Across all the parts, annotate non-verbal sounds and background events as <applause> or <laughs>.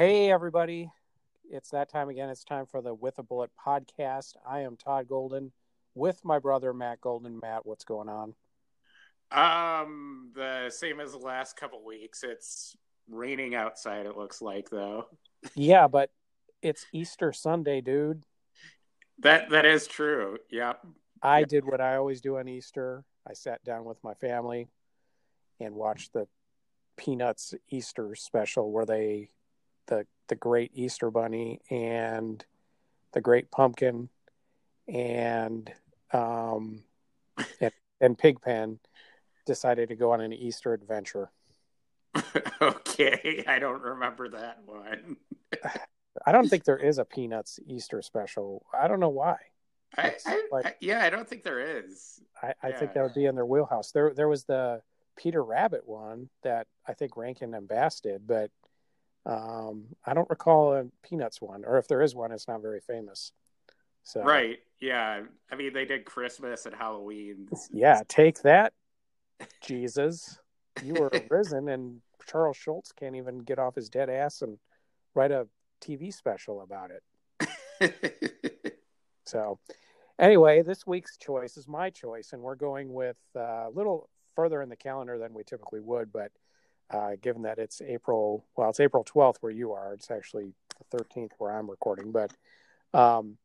Hey, everybody. It's that time again. It's time for the With a Bullet podcast. I am Todd Golden with my brother, Matt Golden. Matt, what's going on? Um, the same as the last couple weeks. It's raining outside, it looks like, though. Yeah, but it's Easter Sunday, dude. That that is true. Yep. I did what I always do on Easter. I sat down with my family and watched the Peanuts Easter special where they the the Great Easter Bunny and the Great Pumpkin and um <laughs> and, and Pigpen decided to go on an Easter adventure. <laughs> okay, I don't remember that one. <sighs> I don't think there is a Peanuts Easter special. I don't know why. I, I, like, I, yeah, I don't think there is. I, I yeah. think that would be in their wheelhouse. There, there was the Peter Rabbit one that I think Rankin and Bass did, but um, I don't recall a Peanuts one, or if there is one, it's not very famous. So right, yeah. I mean, they did Christmas and Halloween. Yeah, take that, Jesus. You were <laughs> risen, and Charles Schulz can't even get off his dead ass and write a TV special about it. <laughs> so, anyway, this week's choice is my choice, and we're going with uh, a little further in the calendar than we typically would, but uh, given that it's April, well, it's April 12th where you are, it's actually the 13th where I'm recording, but um,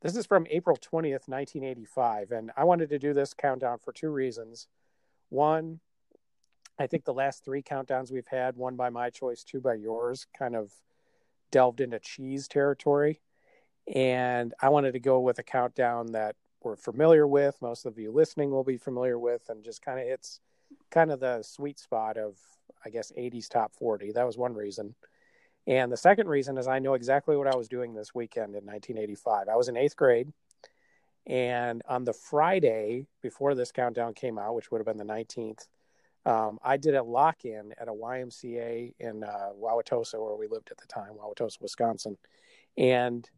this is from April 20th, 1985, and I wanted to do this countdown for two reasons. One, I think the last three countdowns we've had, one by my choice, two by yours, kind of delved into cheese territory. And I wanted to go with a countdown that we're familiar with, most of you listening will be familiar with, and just kind of hits kind of the sweet spot of, I guess, 80s top 40. That was one reason. And the second reason is I know exactly what I was doing this weekend in 1985. I was in eighth grade. And on the Friday before this countdown came out, which would have been the 19th, um, I did a lock in at a YMCA in uh, Wauwatosa, where we lived at the time, Wauwatosa, Wisconsin. And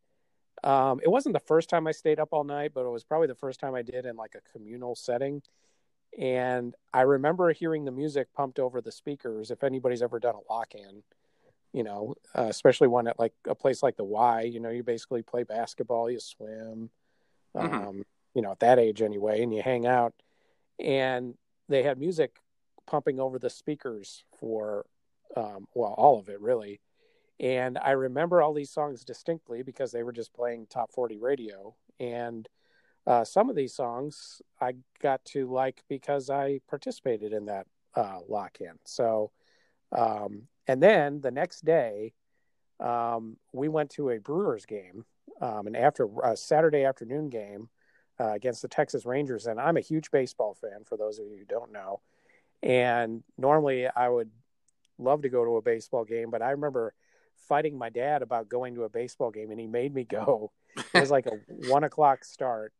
um, it wasn't the first time I stayed up all night, but it was probably the first time I did in like a communal setting. And I remember hearing the music pumped over the speakers. If anybody's ever done a lock in, you know, uh, especially one at like a place like the Y, you know, you basically play basketball, you swim, Mhm. um, you know, at that age anyway, and you hang out. And they had music pumping over the speakers for, um, well, all of it really. And I remember all these songs distinctly because they were just playing top 40 radio. And uh, some of these songs I got to like because I participated in that uh, lock in. So, um, and then the next day, um, we went to a Brewers game, um, an after a Saturday afternoon game uh, against the Texas Rangers. And I'm a huge baseball fan, for those of you who don't know. And normally I would love to go to a baseball game, but I remember fighting my dad about going to a baseball game, and he made me go. It was like a <laughs> one o'clock start.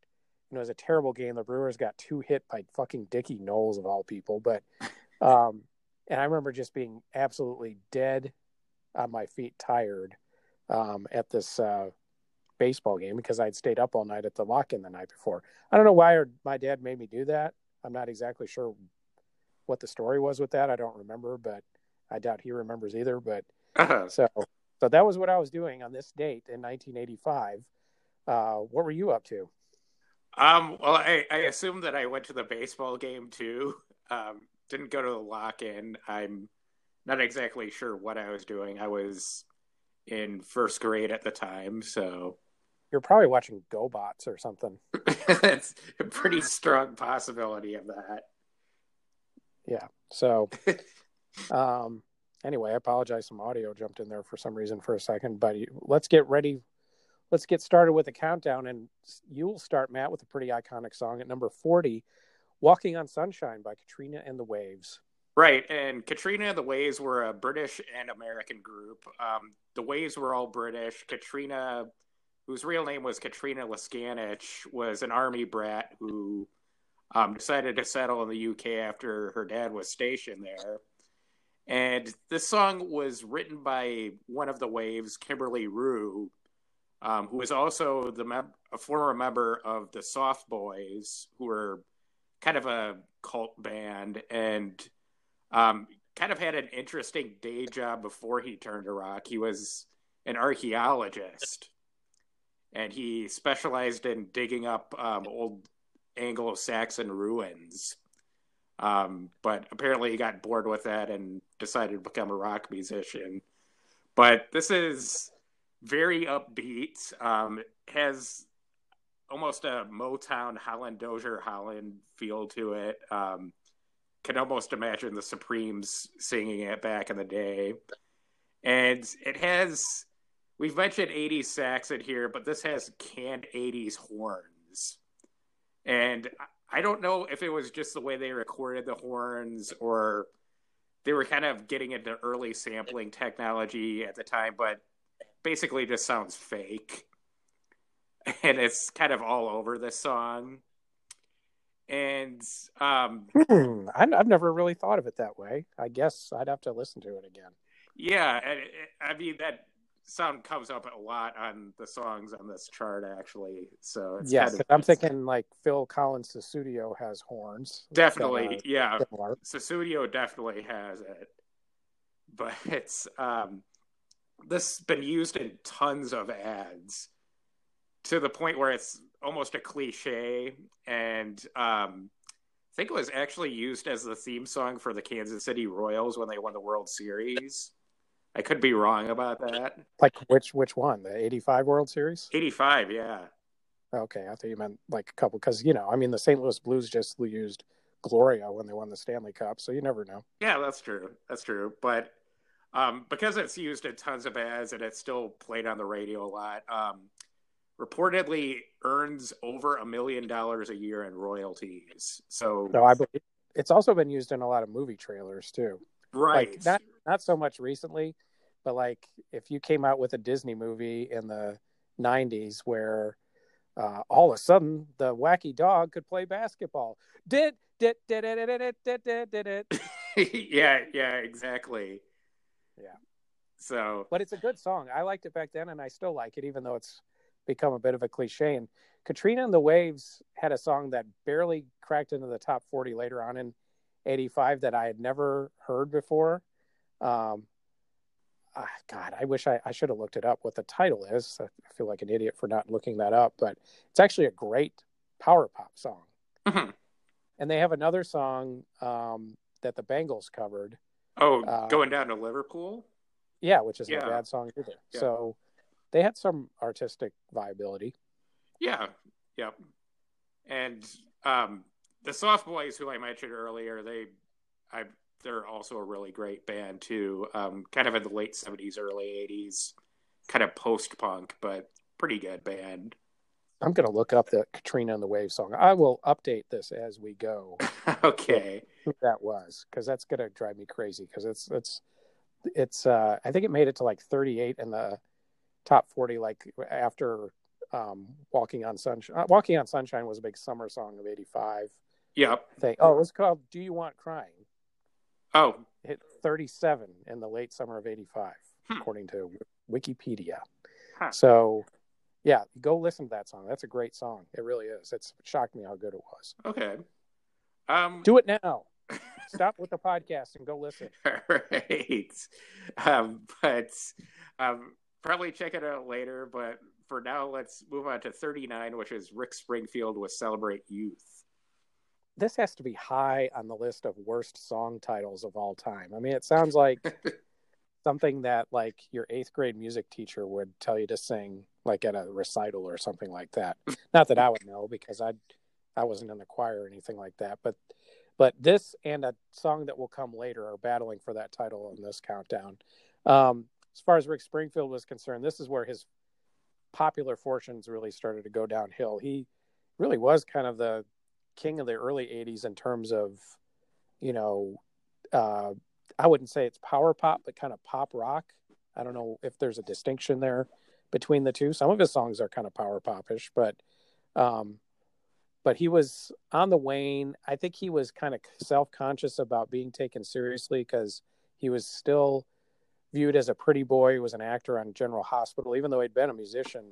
It was a terrible game. The Brewers got two hit by fucking Dickie Noles of all people. But <laughs> um, and I remember just being absolutely dead on my feet, tired um, at this uh, baseball game because I'd stayed up all night at the lock-in the night before. I don't know why my dad made me do that. I'm not exactly sure what the story was with that. I don't remember, but I doubt he remembers either. But Uh-huh. so, so that was what I was doing on this date in 1985. Uh, what were you up to? Um, well, I, I assume that I went to the baseball game too. Um, didn't go to the lock in. I'm not exactly sure what I was doing. I was in first grade at the time, so You're probably watching GoBots or something. <laughs> that's a pretty strong possibility of that. Yeah. So, <laughs> um, anyway, I apologize. Some audio jumped in there for some reason for a second, but let's get ready. Let's get started with the countdown, and you'll start, Matt, with a pretty iconic song at number 40, "Walking on Sunshine" by Katrina and the Waves. Right, and Katrina and the Waves were a British and American group. Um, the Waves were all British. Katrina, whose real name was Katrina Leskanich, was an army brat who um, decided to settle in the UK after her dad was stationed there. And this song was written by one of the Waves, Kimberley Rew, um, who was also the mem- a former member of the Soft Boys, who were kind of a cult band. And um, kind of had an interesting day job before he turned to rock. He was an archaeologist, and he specialized in digging up um, old Anglo-Saxon ruins. Um, but apparently, he got bored with that and decided to become a rock musician. But this is very upbeat. Um, has almost a Motown Holland Dozier Holland feel to it. Um, can almost imagine the Supremes singing it back in the day. And it has, we've mentioned 80s sax in here, but this has canned 80s horns. And I don't know if it was just the way they recorded the horns or they were kind of getting into early sampling technology at the time, but basically just sounds fake. <laughs> And it's kind of all over this song and um, hmm, I've never really thought of it that way. I guess I'd have to listen to it again. Yeah, I mean that sound comes up a lot on the songs on this chart, actually. So yes, kind of, I'm thinking like Phil Collins' Sussudio has horns. Definitely, yeah. Sussudio definitely has it, but it's um, this has been used in tons of ads to the point where it's almost a cliche, and um, I think it was actually used as the theme song for the Kansas City Royals when they won the World Series. I could be wrong about that. Like which which one? The '85 World Series? '85, yeah. Okay, I thought you meant like a couple because you know, I mean, the St. Louis Blues just used Gloria when they won the Stanley Cup, so you never know. Yeah, that's true. That's true. But um, because it's used in tons of ads and it's still played on the radio a lot. Um, reportedly earns over a million dollars a year in royalties. So, no, I believe it's also been used in a lot of movie trailers too. Right. Like not not so much recently, but like if you came out with a Disney movie in the '90s where uh, all of a sudden the wacky dog could play basketball. Did did did it did it did it did it. <laughs> Yeah, yeah, exactly. Yeah. So, but it's a good song. I liked it back then, and I still like it, even though it's become a bit of a cliche. And Katrina and the Waves had a song that barely cracked into the top 40 later on in 85 that I had never heard before. Um, ah, God, I wish I, I should have looked it up what the title is. I feel like an idiot for not looking that up, but it's actually a great power pop song. Mm-hmm. And they have another song um, that the Bangles covered. Oh, uh, going down to Liverpool? Yeah, which is yeah. a bad song either. Yeah. So they had some artistic viability. Yeah, yep. And um, the Soft Boys, who I mentioned earlier, they, I, they're also a really great band too. Um, kind of in the late seventies, early eighties, kind of post punk, but pretty good band. I'm gonna look up the Katrina and the Wave song. I will update this as we go. <laughs> okay, who that was because that's gonna drive me crazy because it's it's it's uh I think it made it to like 38 in the top 40 like after um, walking on sunshine uh, walking on sunshine was a big summer song of 85 yep thing oh it was called do you want crying oh hit 37 in the late summer of 85 hmm. according to wikipedia huh. so yeah go listen to that song. That's a great song. It really is. It's it shocked me how good it was. Okay. Um do it now. Stop with the podcast and go listen. <laughs> All right. Um but um probably check it out later, but for now, let's move on to 39, which is Rick Springfield with Celebrate Youth. This has to be high on the list of worst song titles of all time. I mean, it sounds like <laughs> something that like your eighth grade music teacher would tell you to sing like at a recital or something like that. Not that I would know because I I wasn't in the choir or anything like that, but but this and a song that will come later are battling for that title in this countdown. Um, as far as Rick Springfield was concerned, this is where his popular fortunes really started to go downhill. He really was kind of the king of the early 80s in terms of, you know, uh, I wouldn't say it's power pop, but kind of pop rock. I don't know if there's a distinction there between the two. Some of his songs are kind of power popish, but um, but he was on the wane. I think he was kind of self conscious about being taken seriously because he was still viewed as a pretty boy. He was an actor on General Hospital, even though he'd been a musician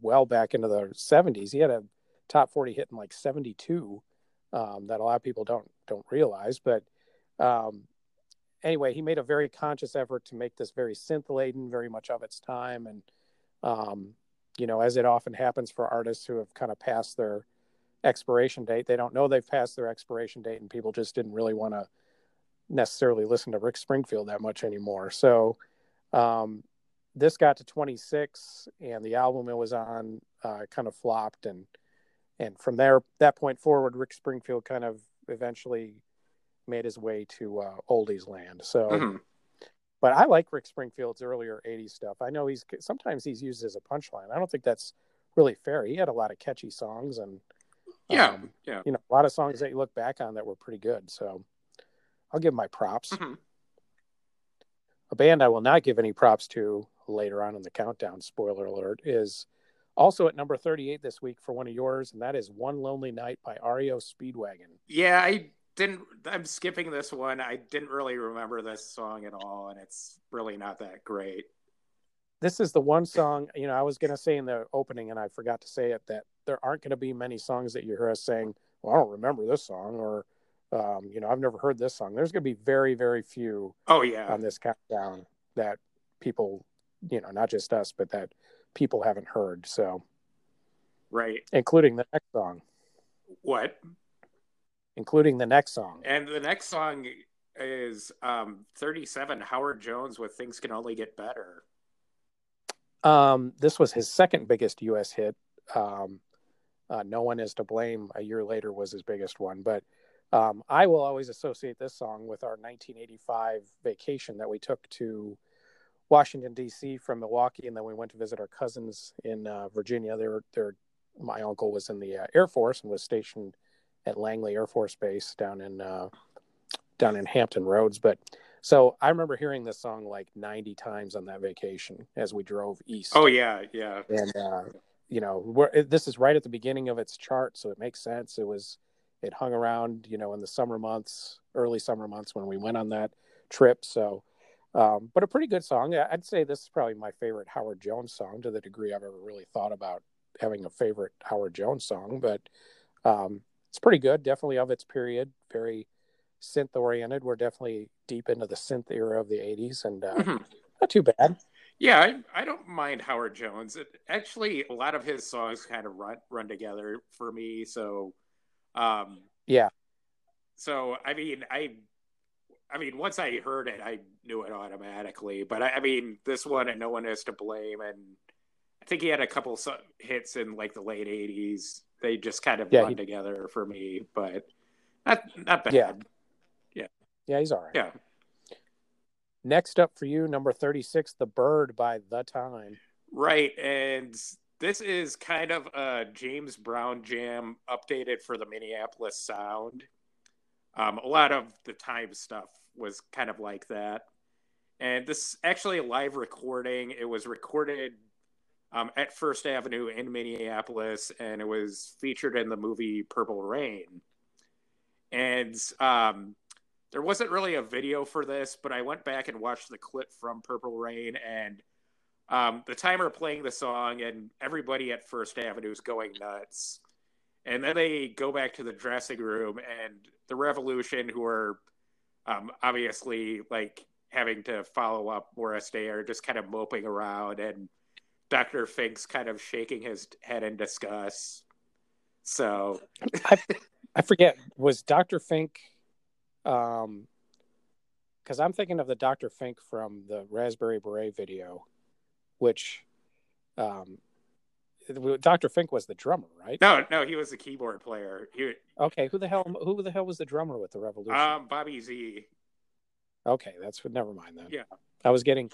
well back into the 70s. He had a top 40 hit in like 72 um, that a lot of people don't don't realize. But um, anyway, he made a very conscious effort to make this very synth laden, very much of its time, and um, you know, as it often happens for artists who have kind of passed their expiration date, they don't know they've passed their expiration date, and people just didn't really want to necessarily listen to Rick Springfield that much anymore. So um, this got to 26, and the album it was on uh, kind of flopped, and and from there that point forward, Rick Springfield kind of eventually made his way to uh, oldies land. So, mm-hmm. but I like Rick Springfield's earlier '80s stuff. I know he's sometimes he's used as a punchline. I don't think that's really fair. He had a lot of catchy songs and yeah, um, yeah, you know, a lot of songs that you look back on that were pretty good. So, I'll give my props. Mm-hmm. A band I will not give any props to later on in the countdown. Spoiler alert is. Also at number 38 this week for one of yours, and that is One Lonely Night by REO Speedwagon. Yeah, I didn't i'm skipping this one. I didn't really remember this song at all and it's really not that great. This is the one song you know i was going to say in the opening and i forgot to say it that there aren't going to be many songs that you hear us saying well i don't remember this song or um, you know i've never heard this song. There's going to be very very few oh yeah. on this countdown that people you know not just us but that people haven't heard so. Right. Including the next song. What including the next song. And the next song is um, 37 Howard Jones with Things Can Only Get Better. Um, this was his second biggest U.S. hit. Um, uh, no One Is to Blame a year later was his biggest one. But um, I will always associate this song with our 1985 vacation that we took to Washington, D.C. from Milwaukee. And then we went to visit our cousins in uh, Virginia. They were, my uncle was in the uh, Air Force and was stationed at Langley Air Force Base down in uh, down in Hampton Roads. But so I remember hearing this song like 90 times on that vacation as we drove east. Oh yeah, yeah. And uh, you know, this is right at the beginning of its chart, so it makes sense. It was it hung around, you know, in the summer months, early summer months when we went on that trip. So, um, but a pretty good song. I'd say this is probably my favorite Howard Jones song to the degree I've ever really thought about having a favorite Howard Jones song. But um, it's pretty good. Definitely of its period. Very synth oriented. We're definitely deep into the synth era of the '80s, and uh, mm-hmm. not too bad. Yeah, I, I don't mind Howard Jones. It, actually, a lot of his songs kind of run run together for me. So, um, yeah. So I mean, I, I mean, once I heard it, I knew it automatically. But I, I mean, this one and no one is to blame, and I think he had a couple hits in like the late '80s they just kind of yeah, run he, together for me, but not not bad. Yeah. Yeah. Yeah, he's all right. Yeah. Next up for you, number 36, The Bird by The Time. Right. And this is kind of a James Brown jam updated for the Minneapolis sound. Um, a lot of the time stuff was kind of like that. And this actually a live recording. It was recorded um, at First Avenue in Minneapolis, and it was featured in the movie Purple Rain. And um, there wasn't really a video for this, but I went back and watched the clip from Purple Rain, and um, the timer playing the song, and everybody at First Avenue is going nuts. And then they go back to the dressing room, and the Revolution, who are um, obviously like having to follow up Morris Day, are just kind of moping around and Dr. Fink's kind of shaking his head in disgust. So I, I forget was Dr. Fink um because I'm thinking of the Dr. Fink from the Raspberry Beret video, which um Dr. Fink was the drummer, right? No, no, he was the keyboard player. He, okay, who the hell who the hell was the drummer with the Revolution? Um, Bobby Z. Okay, that's what, never mind then. Yeah, I was getting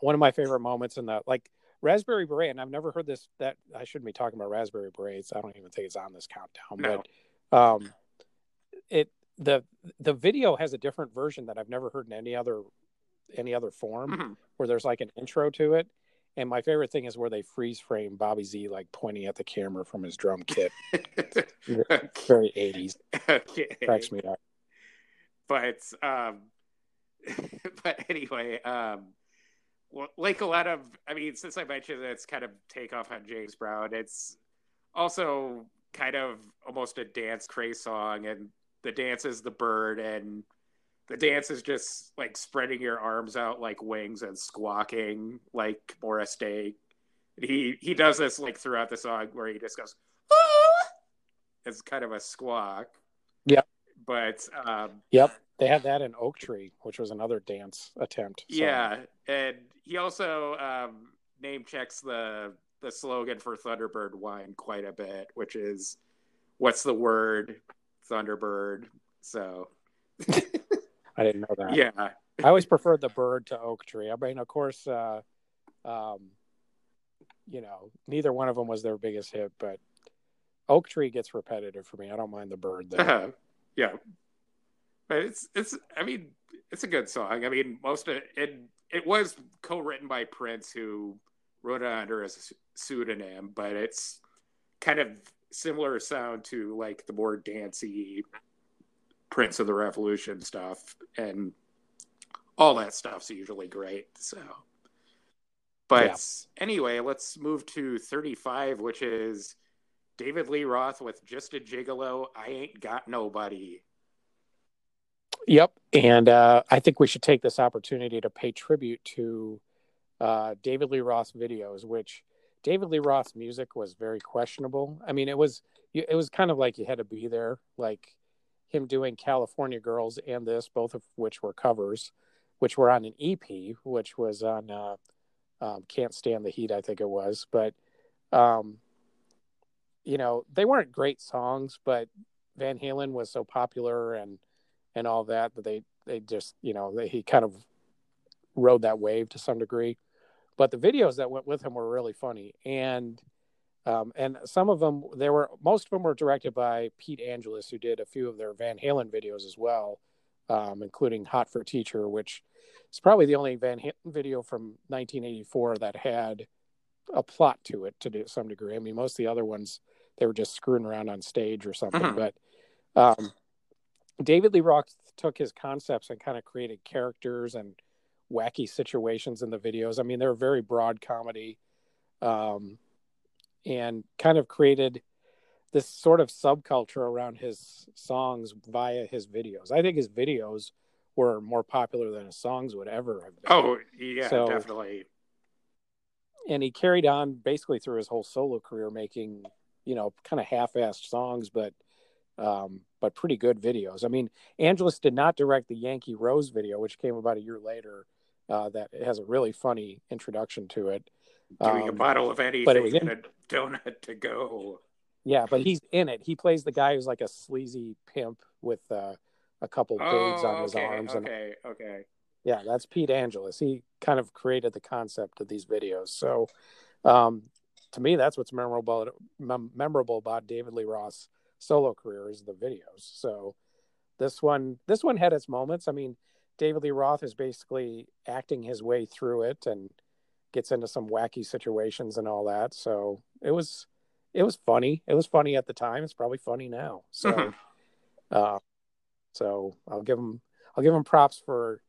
one of my favorite moments in the like Raspberry Beret, and I've never heard this. That I shouldn't be talking about Raspberry Berets. I don't even think it's on this countdown. No. But um, it the the video has a different version that I've never heard in any other any other form, mm-hmm. where there's like an intro to it. And my favorite thing is where they freeze frame Bobby Z like pointing at the camera from his drum kit. <laughs> Very eighties. Okay. Cracks me up. But um, <laughs> but anyway, um, like a lot of, I mean, since I mentioned that it's kind of takeoff on James Brown, it's also kind of almost a dance craze song, and the dance is the bird, and the dance is just like spreading your arms out like wings and squawking like Morris Day. He he does this like throughout the song where he just goes, ah! it's kind of a squawk. yeah But um, yep, they had that in Oak Tree, which was another dance attempt. So. Yeah, and he also um, name checks the the slogan for Thunderbird wine quite a bit, which is what's the word Thunderbird. So <laughs> I didn't know that. Yeah, I always preferred the bird to Oak Tree. I mean, of course, uh, um, you know, neither one of them was their biggest hit, but Oak Tree gets repetitive for me. I don't mind the bird. Uh, <laughs> yeah, but it's it's. I mean, it's a good song. I mean, most of it. It, it was co-written by Prince, who wrote it under a pseudonym, but it's kind of similar sound to like the more dancey Prince of the Revolution stuff, and all that stuff's usually great. So, but yeah. anyway, let's move to 35, which is David Lee Roth with Just a Gigolo. I ain't got nobody. Yep, and uh, I think we should take this opportunity to pay tribute to uh, David Lee Roth's videos, which David Lee Roth's music was very questionable. I mean, it was it was kind of like you had to be there, like him doing California Girls and this, both of which were covers, which were on an EP, which was on uh, um, Can't Stand the Heat, I think it was. But, um, you know, they weren't great songs, but Van Halen was so popular and and all that that they they just you know they, he kind of rode that wave to some degree. But the videos that went with him were really funny and um, and some of them, there were most of them were directed by Pete Angelus, who did a few of their Van Halen videos as well, um, including "Hot for Teacher," which is probably the only Van Halen video from 1984 that had a plot to it to some degree. I mean, most of the other ones they were just screwing around on stage or something. Mm-hmm. But um, David Lee Roth took his concepts and kind of created characters and wacky situations in the videos. I mean, they were very broad comedy. Um, and kind of created this sort of subculture around his songs via his videos. I think his videos were more popular than his songs would ever have been. Oh, yeah, so, definitely. And he carried on basically through his whole solo career making, you know, kind of half-assed songs, but um, but pretty good videos. I mean, Angelus did not direct the Yankee Rose video, which came about a year later. Uh, that has a really funny introduction to it doing um, a bottle of anything but it was in, a donut to go. Yeah, but he's in it. He plays the guy who's like a sleazy pimp with uh, a couple oh, on his okay, arms. Okay, and, okay. Yeah, that's Pete Angelus. He kind of created the concept of these videos. So, um, to me, that's what's memorable memorable about David Lee Roth's solo career is the videos. So, this one this one had its moments. I mean, David Lee Roth is basically acting his way through it and gets into some wacky situations and all that. So it was it was funny. It was funny at the time. It's probably funny now. So mm-hmm. <laughs> uh, so I'll give him I'll give him props for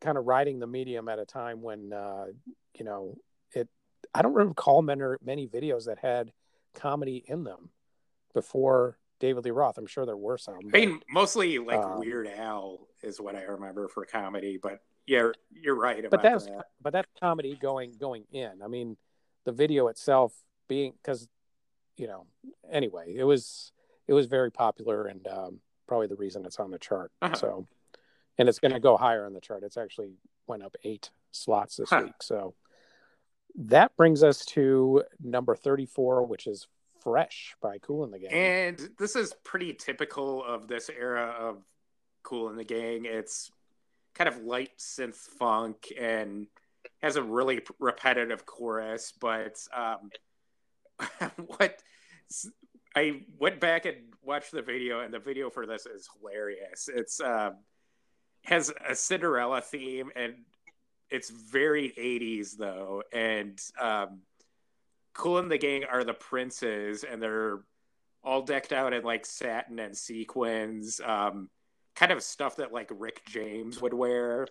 kind of riding the medium at a time when uh, you know it. I don't recall many many videos that had comedy in them before David Lee Roth. I'm sure there were some. But, I mean, mostly like um, Weird Al is what I remember for comedy, but yeah, you're right but that's that. but that's comedy going going in. I mean, the video itself being because you know anyway, it was it was very popular and um, probably the reason it's on the chart. Uh-huh. So, and it's going to go higher on the chart. It's actually went up eight slots this huh. week. So that brings us to number 34, which is Fresh by Kool and the Gang. And this is pretty typical of this era of Kool and the Gang. It's kind of light synth funk and has a really repetitive chorus. But um, <laughs> what I went back and watched the video, and the video for this is hilarious. It's um, has a Cinderella theme, and it's very '80s though. And um, Kool and the Gang are the princes, and they're all decked out in like satin and sequins. Um, kind of stuff that like Rick James would wear.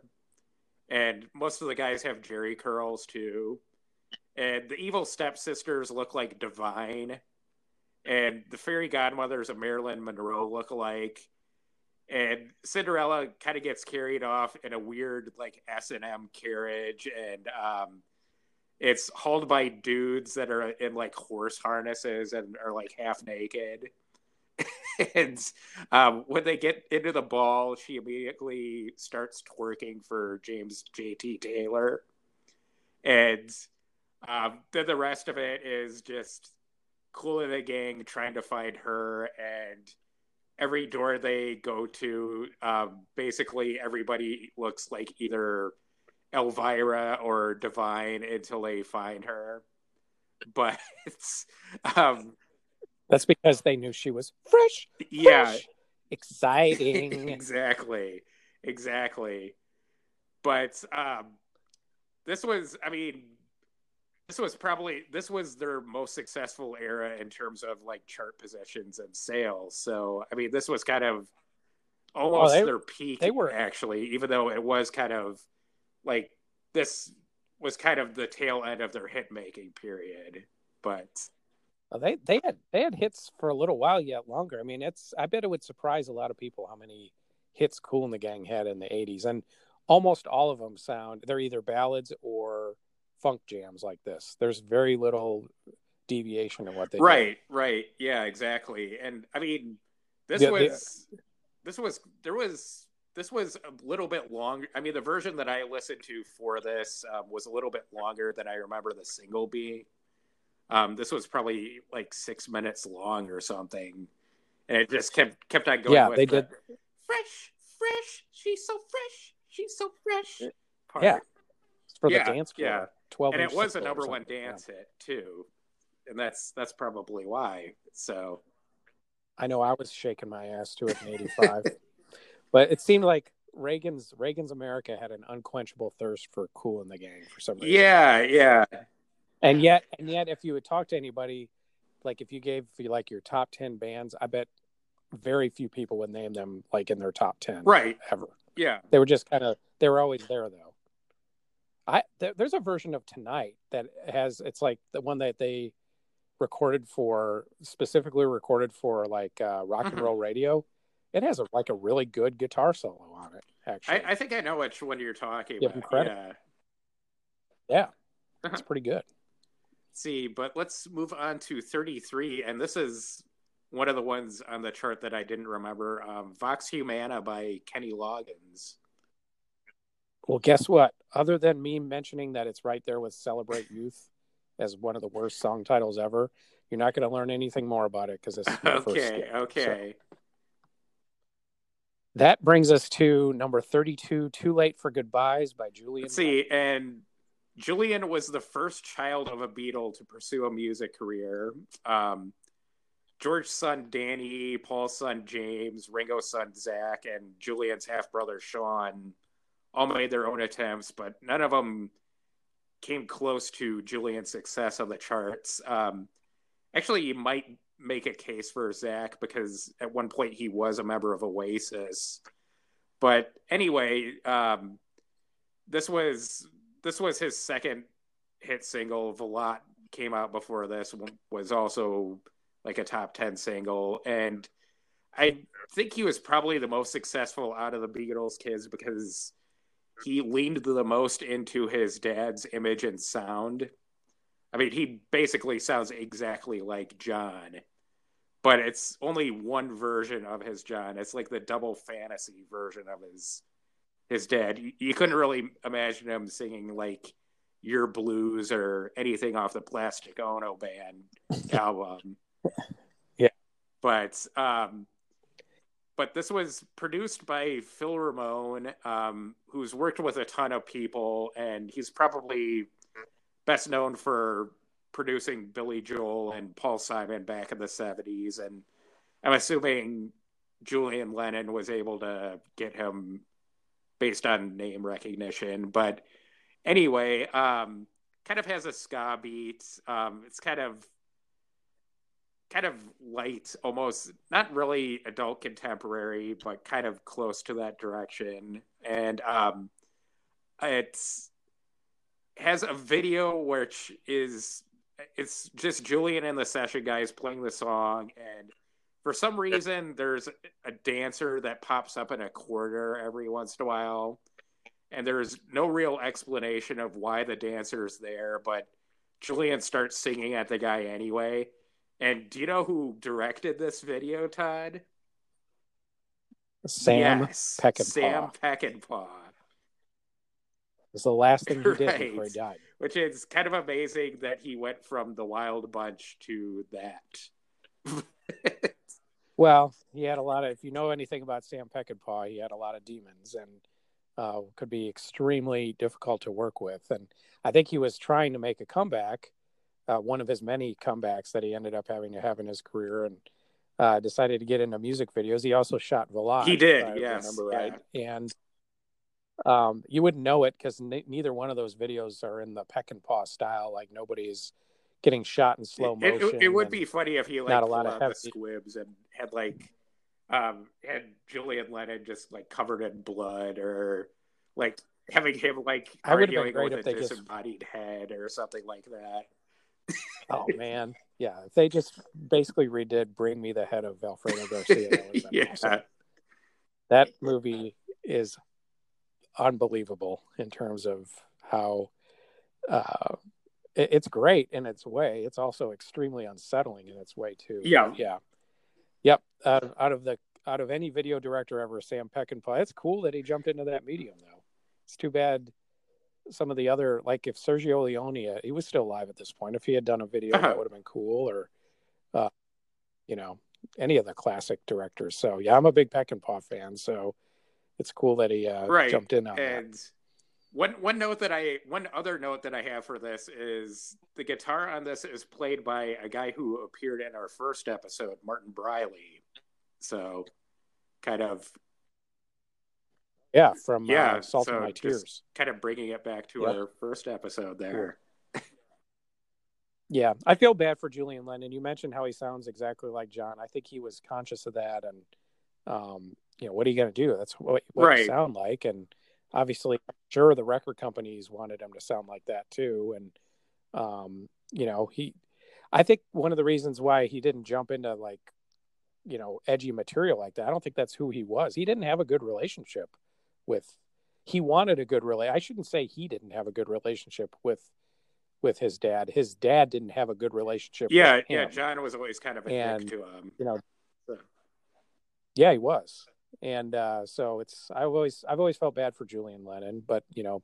And most of the guys have Jheri curls too. And the evil stepsisters look like Divine. And the fairy godmothers of Marilyn Monroe look alike. and Cinderella kind of gets carried off in a weird like S and M carriage, and um, it's hauled by dudes that are in like horse harnesses and are like half naked. <laughs> and um, when they get into the ball, she immediately starts twerking for James J.T. Taylor, and um, then the rest of it is just Kool and the Gang trying to find her and every door they go to, um, basically everybody looks like either Elvira or Divine until they find her. But it's <laughs> um, that's because they knew she was fresh. Yeah, fresh, exciting. <laughs> exactly, exactly. But um, this was, I mean, this was probably this was their most successful era in terms of like chart positions and sales. So I mean, this was kind of almost oh, they, their peak. They were actually, even though it was kind of like this was kind of the tail end of their hit making period. But well, they they had they had hits for a little while yet longer. I mean, it's I bet it would surprise a lot of people how many hits Kool and the Gang had in the '80s, and almost all of them sound they're either ballads or funk jams like this. There's very little deviation in what they right, do. right, right. yeah, exactly. And I mean, this yeah, was this was there was this was a little bit longer. I mean, the version that I listened to for this um, was a little bit longer than I remember the single being. Um, this was probably like six minutes long or something, and it just kept kept on going. Yeah, they the, did. Fresh, fresh. She's so fresh. She's so fresh. Part. Yeah, it's for yeah, the dance floor. Yeah, 12 and it was a number one dance yeah. hit too and that's that's probably why so i know i was shaking my ass to it in 85 <laughs> but it seemed like reagan's reagan's america had an unquenchable thirst for Kool in the Gang for some reason. Yeah yeah. And yet and yet if you would talk to anybody like if you gave you like your top 10 bands i bet very few people would name them like in their top 10 right. ever. Yeah. They were just kind of they were always there though. I th- there's a version of tonight that has it's like the one that they recorded for specifically recorded for like uh, rock and mm-hmm. roll radio. It has a, like a really good guitar solo on it. Actually, I, I think I know which one you're talking Give about. Yeah, yeah, uh-huh. <laughs> it's pretty good. see, but let's move on to 33, and this is one of the ones on the chart that I didn't remember. Um, Vox Humana by Kenny Loggins. Well, guess what? Other than me mentioning that it's right there with Celebrate Youth <laughs> as one of the worst song titles ever, you're not going to learn anything more about it because this is it's <laughs> okay. okay. So, that brings us to number 32, Too Late for Goodbyes by Julian. Let's see, and Julian was the first child of a Beatle to pursue a music career. Um, George's son Danny, Paul's son James, Ringo's son Zach, and Julian's half brother Sean all made their own attempts, but none of them came close to Julian's success on the charts. Um, actually, you might make a case for Zach because at one point he was a member of Oasis. But anyway, um, this was this was his second hit single. Valotte came out before this was also like a top ten single, and I think he was probably the most successful out of the Beatles kids because he leaned the most into his dad's image and sound. I mean, he basically sounds exactly like John, but it's only one version of his John. It's like the double fantasy version of his his dad. You, you couldn't really imagine him singing like Yer Blues or anything off the Plastic Ono Band <laughs> album. Yeah, but um, but this was produced by Phil Ramone, um, who's worked with a ton of people, and he's probably best known for producing Billy Joel and Paul Simon back in the 70s. And I'm assuming Julian Lennon was able to get him based on name recognition. But anyway, um, kind of has a ska beat. Um, it's kind of kind of light, almost not really adult contemporary, but kind of close to that direction. And um, it's has a video which is it's just Julian and the session guys playing the song, and for some reason there's a dancer that pops up in a quarter every once in a while and there's no real explanation of why the dancer's there but julian starts singing at the guy anyway. And do you know who directed this video todd? Sam yes, peckinpah. Sam peckinpah was the last thing he did right. before he died which is kind of amazing that he went from the wild bunch to that <laughs> Well, he had a lot of. If you know anything about Sam Peckinpah, he had a lot of demons and uh, could be extremely difficult to work with. And I think he was trying to make a comeback, uh, one of his many comebacks that he ended up having to have in his career, and uh, decided to get into music videos. He also shot Valotte. He did, yes, remember right. Yeah. And um, you wouldn't know it because n- neither one of those videos are in the Peckinpah style. Like nobody's getting shot in slow motion. It, it, it would be funny if he like not a lot of heavy... squibs and had like um had Julian Lennon just like covered in blood or like having him like arguing with a disembodied just... head or something like that. oh <laughs> man, yeah. If they just basically redid "Bring Me the Head of Alfredo Garcia," that <laughs> yeah. Awesome. That movie is unbelievable in terms of how uh, it's great in its way. It's also extremely unsettling in its way too. Yeah, yeah, yep. Out of, out of the out of any video director ever, Sam Peckinpah. It's cool that he jumped into that medium though. It's too bad some of the other like if Sergio Leone, he was still alive at this point. If he had done a video, uh-huh. that would have been cool. Or, uh, you know, any of the classic directors. So yeah, I'm a big Peckinpah fan. So it's cool that he uh, right. jumped in on and... that one one note that I one other note that I have for this is the guitar on this is played by a guy who appeared in our first episode, Martin Briley. So, kind of. Yeah, from uh, yeah, uh, Salt so My Tears. Kind of bringing it back to yep. our first episode there. yeah, I feel bad for Julian Lennon. You mentioned how he sounds exactly like John. I think he was conscious of that, and um, you know, what are you going to do? That's what, what right. you sound like, and obviously I'm sure the record companies wanted him to sound like that too. And um you know he i think one of the reasons why he didn't jump into like you know edgy material like that i don't think that's who he was. He didn't have a good relationship with he wanted a good relate i shouldn't say he didn't have a good relationship with with his dad. His dad didn't have a good relationship yeah yeah john was always kind of a and, dick to him you know yeah he was and uh, so it's I've always I've always felt bad for Julian Lennon, but you know,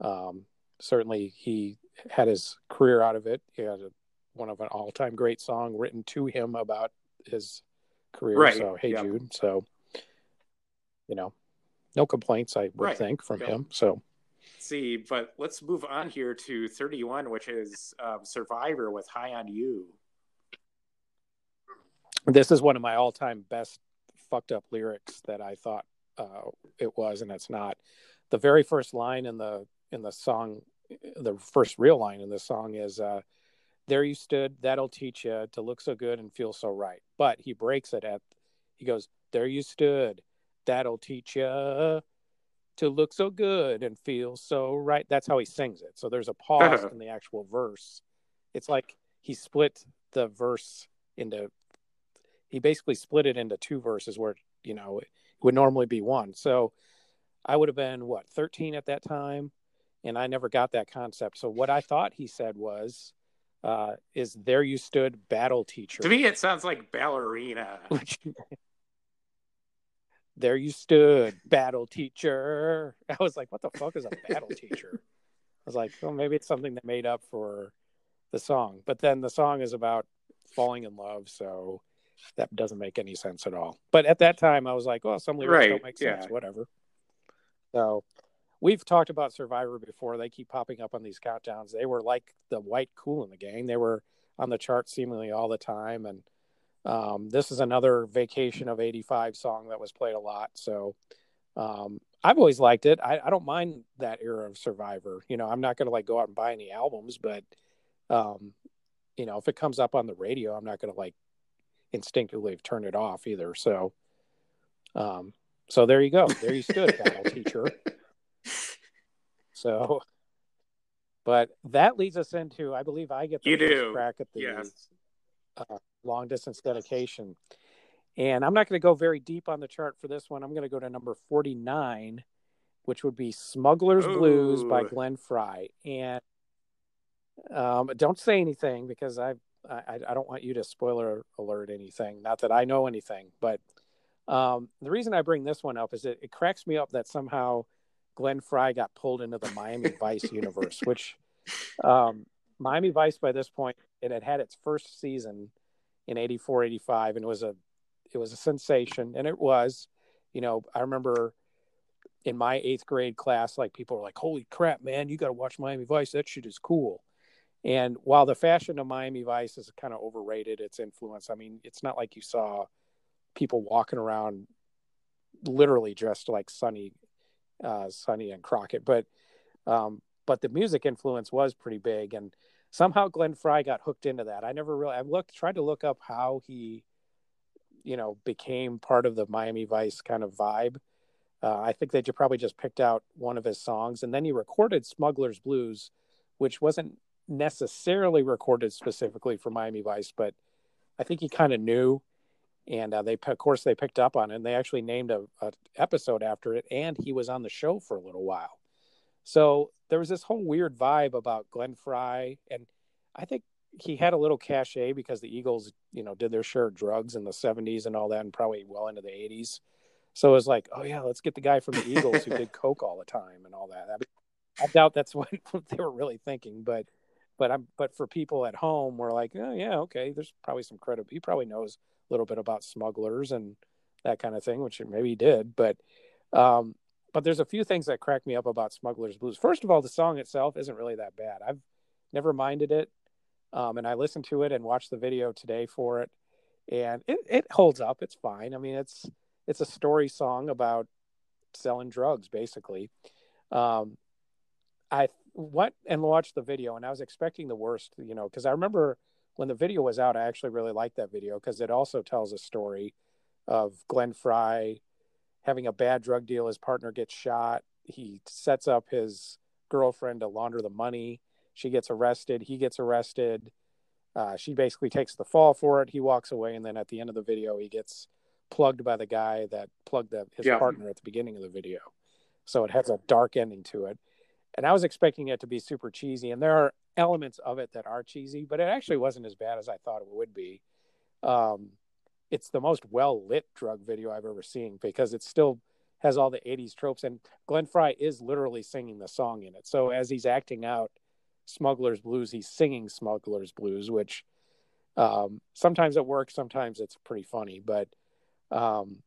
um, certainly he had his career out of it. He had a, one of an all time great song written to him about his career. Right. So Hey yep. Jude. So you know, no complaints I would right. think from yep. him. So see, but let's move on here to 31, which is um, Survivor with High on You. This is one of my all time best fucked up lyrics that I thought uh, it was, and it's not. The very first line in the in the song, the first real line in the song is, uh, "There you stood, that'll teach you to look so good and feel so right." But he breaks it at, he goes, "There you stood, that'll teach you." To look so good and feel so right. That's how he sings it. So there's a pause <laughs> in the actual verse. It's like he split the verse into he basically split it into two verses where you know it would normally be one. So I would have been what 13 at that time, and I never got that concept. So what I thought he said was, uh, "Is there you stood, battle teacher." To me, it sounds like ballerina. <laughs> there you stood, battle teacher. I was like, "What the fuck is a battle teacher?" I was like, "Well, maybe it's something that made up for the song." But then the song is about falling in love, so that doesn't make any sense at all. But at that time, I was like, well, some lyrics right. don't make sense, yeah. whatever. So we've talked about Survivor before. They keep popping up on these countdowns. They were like the white Kool in the gang. They were on the chart seemingly all the time. And um, this is another Vacation of 85 song that was played a lot. So um, I've always liked it. I, I, don't mind that era of Survivor. You know, I'm not going to like go out and buy any albums, but, um, you know, if it comes up on the radio, I'm not going to like instinctively turn it off either. So, um, so there you go. There you stood, battle teacher. So, but that leads us into, I believe I get the you do. crack at the yes. uh, long distance dedication. And I'm not going to go very deep on the chart for this one. I'm going to go to number 49, which would be Smuggler's Ooh. Blues by Glenn Frey. And um, don't say anything because I, I I don't want you to spoiler alert anything. Not that I know anything, but um, the reason I bring this one up is that it cracks me up that somehow Glenn Frey got pulled into the Miami <laughs> Vice universe, which um, Miami Vice by this point it had had its first season in 84 85 and it was a it was a sensation and it was you know i remember in my eighth grade class like people were like holy crap man you got to watch miami vice that shit is cool and while the fashion of miami vice is kind of overrated its influence i mean it's not like you saw people walking around literally dressed like sonny uh sonny and crockett but um but the music influence was pretty big and somehow Glenn Frey got hooked into that. I never really I looked tried to look up how he, you know, became part of the Miami Vice kind of vibe. Uh, I think they probably just picked out one of his songs, and then he recorded "Smuggler's Blues," which wasn't necessarily recorded specifically for Miami Vice, but I think he kind of knew, and uh, they of course they picked up on it. and They actually named a, a episode after it, and he was on the show for a little while. So there was this whole weird vibe about Glenn Frey, and I think he had a little cachet because the Eagles, you know, did their share of drugs in the '70s and all that, and probably well into the '80s. So it was like, oh yeah, let's get the guy from the Eagles who did <laughs> coke all the time and all that. I, mean, I doubt that's what <laughs> they were really thinking, but but I'm but for people at home, we're like, oh yeah, okay, there's probably some credit. He probably knows a little bit about smugglers and that kind of thing, which maybe he did, but um, but there's a few things that crack me up about Smuggler's Blues. First of all, the song itself isn't really that bad. I've never minded it, um, and I listened to it and watched the video today for it, and it, it holds up. It's fine. I mean, it's it's a story song about selling drugs, basically. Um, I went and watched the video, and I was expecting the worst, you know, because I remember when the video was out, I actually really liked that video because it also tells a story of Glenn Frey having a bad drug deal. His partner gets shot. He sets up his girlfriend to launder the money. She gets arrested. He gets arrested. Uh, she basically takes the fall for it. He walks away, and then at the end of the video, he gets plugged by the guy that plugged the, his yeah. partner at the beginning of the video. So it has a dark ending to it. And I was expecting it to be super cheesy, and there are elements of it that are cheesy, but it actually wasn't as bad as I thought it would be. Um, it's the most well lit drug video I've ever seen because it still has all the 80s tropes and Glenn Frey is literally singing the song in it. So as he's acting out Smuggler's Blues, he's singing Smuggler's Blues, which um, sometimes it works, sometimes it's pretty funny, but um,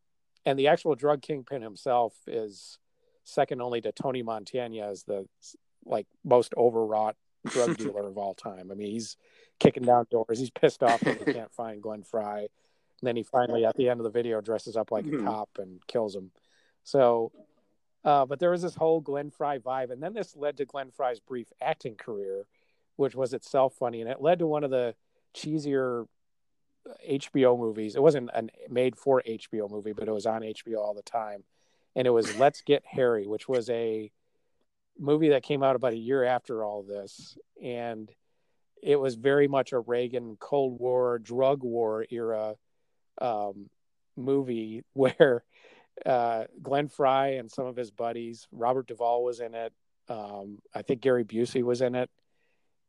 and the actual drug kingpin himself is second only to Tony Montana as the like most overwrought drug <laughs> dealer of all time. I mean, he's kicking down doors. He's pissed off that he can't find Glenn Frey. And then he finally, at the end of the video, dresses up like mm-hmm. a cop and kills him. So, uh, but there was this whole Glenn Frey vibe, and then this led to Glenn Frey's brief acting career, which was itself funny, and it led to one of the cheesier HBO movies. It wasn't a made for HBO movie, but it was on HBO all the time, and it was Let's Get Harry, which was a movie that came out about a year after all this, and it was very much a Reagan Cold War drug war era um, movie <laughs> where uh, Glenn Frey and some of his buddies, Robert Duvall was in it. Um, I think Gary Busey was in it,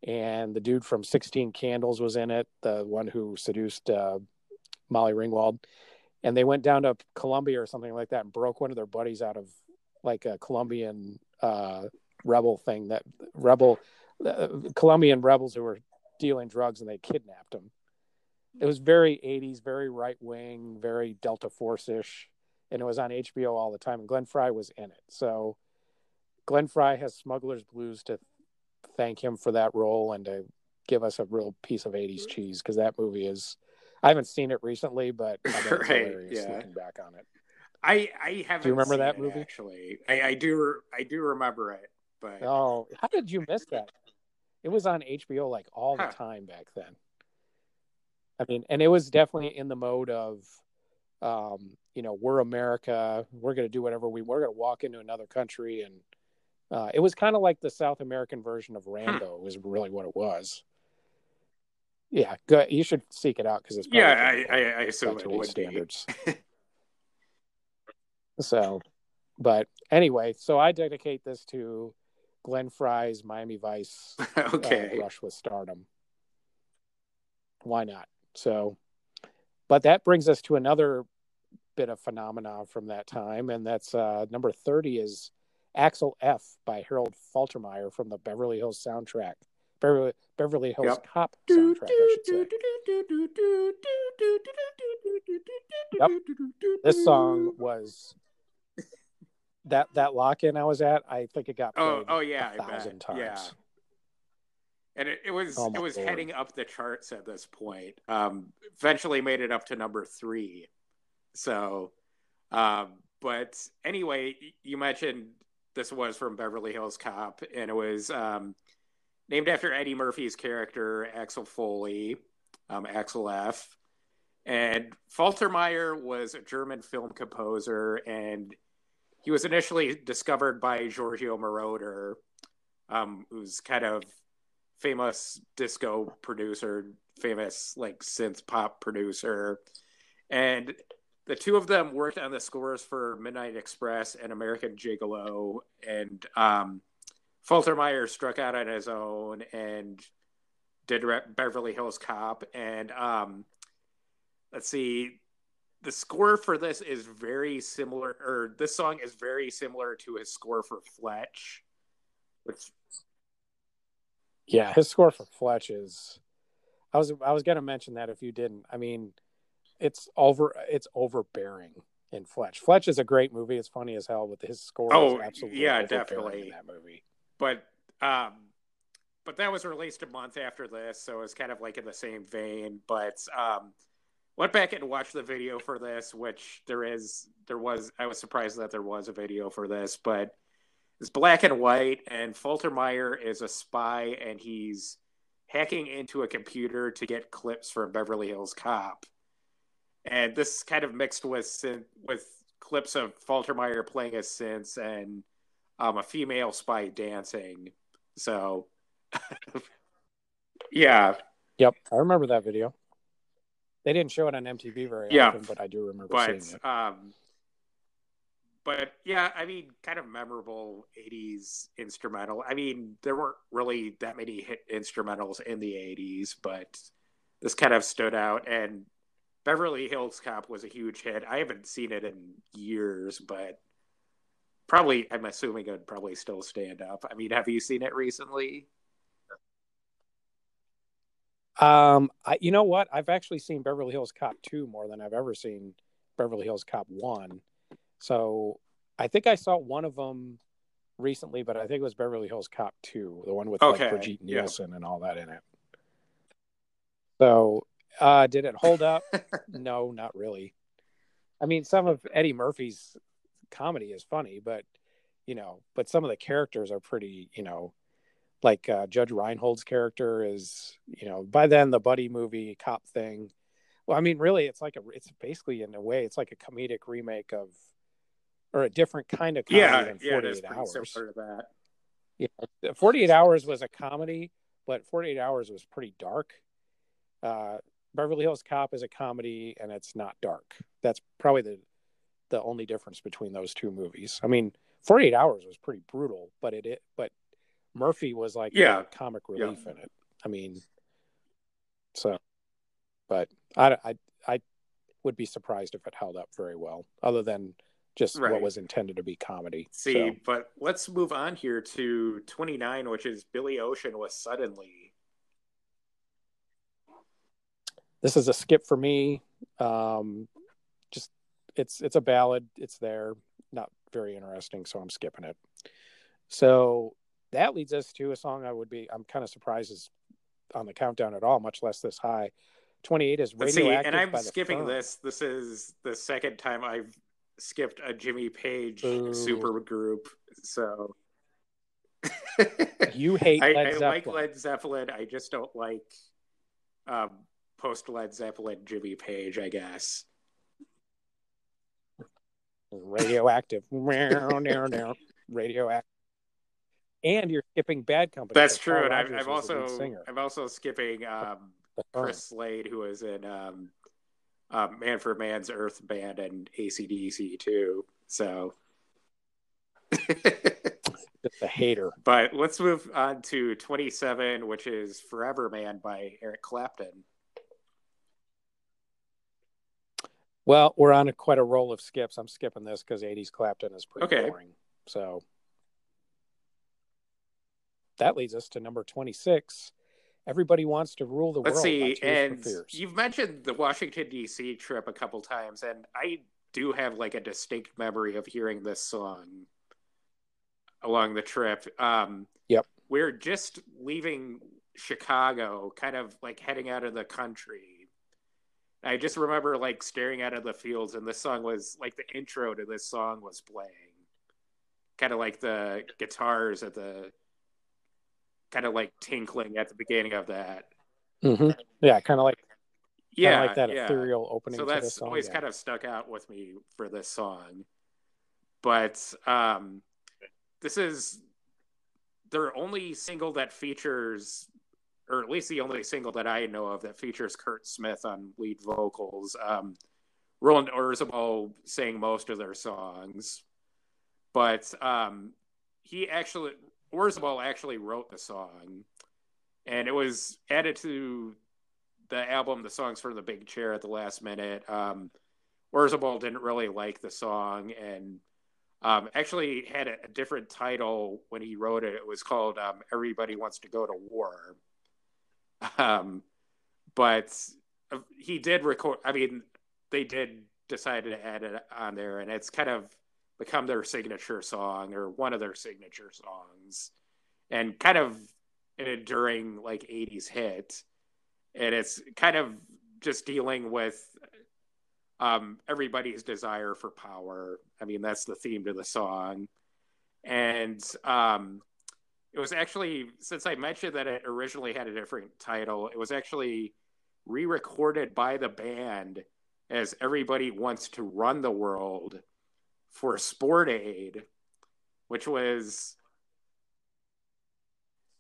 and the dude from Sixteen Candles was in it, the one who seduced uh, Molly Ringwald. And they went down to Colombia or something like that and broke one of their buddies out of like a Colombian uh, rebel thing that rebel uh, Colombian rebels who were dealing drugs and they kidnapped him it was very 80s, very right wing, very Delta Force ish, and it was on HBO all the time. And Glenn Frey was in it. So Glenn Frey has Smuggler's Blues to thank him for that role and to give us a real piece of 80s cheese because that movie is. I haven't seen it recently, but I <laughs> right, hilarious yeah. looking back on it. I I haven't. Do you remember that movie? Actually, I, I do. I do remember it. But oh, how did you miss that? It was on HBO like all huh. the time back then. I mean, and it was definitely in the mode of, um, you know, we're America. We're going to do whatever we. We're going to walk into another country, and uh, it was kind of like the South American version of Rambo. was really what it was. Yeah, go, you should seek it out because it's yeah, I, I, I assume it would standards. <laughs> so, but anyway, so I dedicate this to Glenn Frey's Miami Vice. <laughs> okay, uh, Rush with Stardom. Why not? So, but that brings us to another bit of phenomenon from that time, and that's uh, number thirty is Axel F by Harold Faltermeyer from the Beverly Hills soundtrack. Beverly, Beverly Hills yep. Cop soundtrack, I should say. Yep. This song was that that lock in I was at. I think it got oh oh yeah a thousand times. Yeah. And it, it was oh it was Lord. heading up the charts at this point. Um, eventually made it up to number three. So, um, but anyway, you mentioned this was from Beverly Hills Cop, and it was um, named after Eddie Murphy's character, Axel Foley, um, Axel F. And Faltermeyer was a German film composer, and he was initially discovered by Giorgio Moroder, um, who's kind of famous disco producer, famous like synth pop producer. And the two of them worked on the scores for Midnight Express and American Gigolo, and um, Faltermeyer struck out on his own and did Beverly Hills Cop. And um, let's see, the score for this is very similar, or this song is very similar to his score for Fletch. Which, yeah, his score for Fletch is. I was I was going to mention that if you didn't. I mean, it's over. It's overbearing in Fletch. Fletch is a great movie. It's funny as hell, but his score. Oh, absolutely yeah, definitely in that movie but um, but that was released a month after this, so it's kind of like in the same vein. But um, went back and watched the video for this, which there is there was. I was surprised that there was a video for this, but it's black and white, and Faltermeyer is a spy, and he's hacking into a computer to get clips from Beverly Hills Cop. And this kind of mixed with with clips of Faltermeyer playing a synths and um, a female spy dancing. So, <laughs> yeah. Yep, I remember that video. They didn't show it on MTV very yeah, often, but I do remember but, seeing it. Um, but yeah, I mean, kind of memorable '80s instrumental. I mean, there weren't really that many hit instrumentals in the '80s, but this kind of stood out. And Beverly Hills Cop was a huge hit. I haven't seen it in years, but probably i'm assuming it would probably still stand up. I mean have you seen it recently? Um I, you know what? I've actually seen beverly hills cop 2 more than i've ever seen beverly hills cop 1 so i think i saw one of them recently but i think it was beverly hills cop 2 the one with okay. like brigitte nielsen yeah. and all that in it. So uh did it hold up? <laughs> No not really. I mean some of eddie murphy's comedy is funny, but you know, but some of the characters are pretty, you know, like uh, Judge Reinhold's character is, you know, by then the buddy movie cop thing. Well, I mean, really, it's like a, it's basically in a way, it's like a comedic remake of, or a different kind of comedy yeah, than yeah, 48 hours. Similar to that. Yeah, 48 hours was a comedy, but 48 hours was pretty dark. Uh, Beverly Hills Cop is a comedy and it's not dark. That's probably the the only difference between those two movies. I mean, 48 Hours was pretty brutal, but it, it but Murphy was like yeah comic relief yeah. in it. I mean, so, but I, I, I would be surprised if it held up very well, other than just right. what was intended to be comedy. See, so. but let's move on here to 29, which is Billy Ocean was Suddenly. This is a skip for me. Um, it's it's a ballad. It's there. Not very interesting, so I'm skipping it. So that leads us to a song I would be I'm kind of surprised is on the countdown at all, much less this high. 28 is radioactive. See, and I'm skipping this. This is the second time I've skipped a Jimmy Page Ooh. super group. So <laughs> you hate I, I, like Led Zeppelin. I just don't like um, post Led Zeppelin Jimmy Page, I guess radioactive, <laughs> radioactive, and you're skipping Bad Company. That's true, and I'm, I'm also I'm also skipping um, Chris Slade, who was in um, um, Manfred Mann's Earth Band and ACDC too. So <laughs> just a hater. But let's move on to 27, which is Forever Man by Eric Clapton. Well, we're on a, quite a roll of skips. I'm skipping this because 80s Clapton is pretty okay. boring. So that leads us to number 26. Everybody wants to rule the Let's world. Let's see. And you've mentioned the Washington, D.C. trip a couple times, and I do have like a distinct memory of hearing this song along the trip. Um, yep. We're just leaving Chicago, kind of like heading out of the country. I just remember like staring out of the fields, and this song was like the intro to this song was playing, kind of like the guitars at the kind of like tinkling at the beginning of that. Mm-hmm. Yeah, kind of like yeah, like that yeah. ethereal opening. So that's always yeah. kind of stuck out with me for this song. But um, this is their only single that features, or at least the only single that I know of that features Curt Smith on lead vocals. Um, Roland Orzabal sang most of their songs, but um, he actually Orzabal actually wrote the song, and it was added to the album, the songs for the Big Chair at the last minute. Um, Orzabal didn't really like the song, and um, actually had a, a, different title when he wrote it. It was called um, "Everybody Wants to Go to War," um, but he did record. I mean, they did decide to add it on there, and it's kind of become their signature song or one of their signature songs, and kind of an enduring like '80s hit. And it's kind of just dealing with um, everybody's desire for power. I mean, that's the theme to the song. And um, it was actually, since I mentioned that it originally had a different title, it was actually re recorded by the band as Everybody Wants to Run the World for Sport Aid, which was.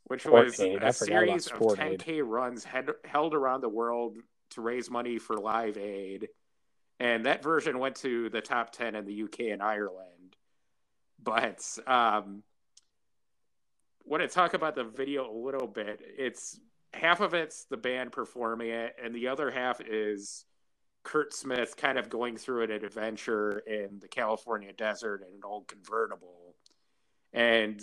Which Sport was Aid. a series of 10K Aid. runs had, held around the world to raise money for Live Aid and that version went to the top 10 in the UK and Ireland. But um, when to talk about the video a little bit, it's half of it's the band performing it, and the other half is Curt Smith kind of going through an adventure in the California desert in an old convertible. And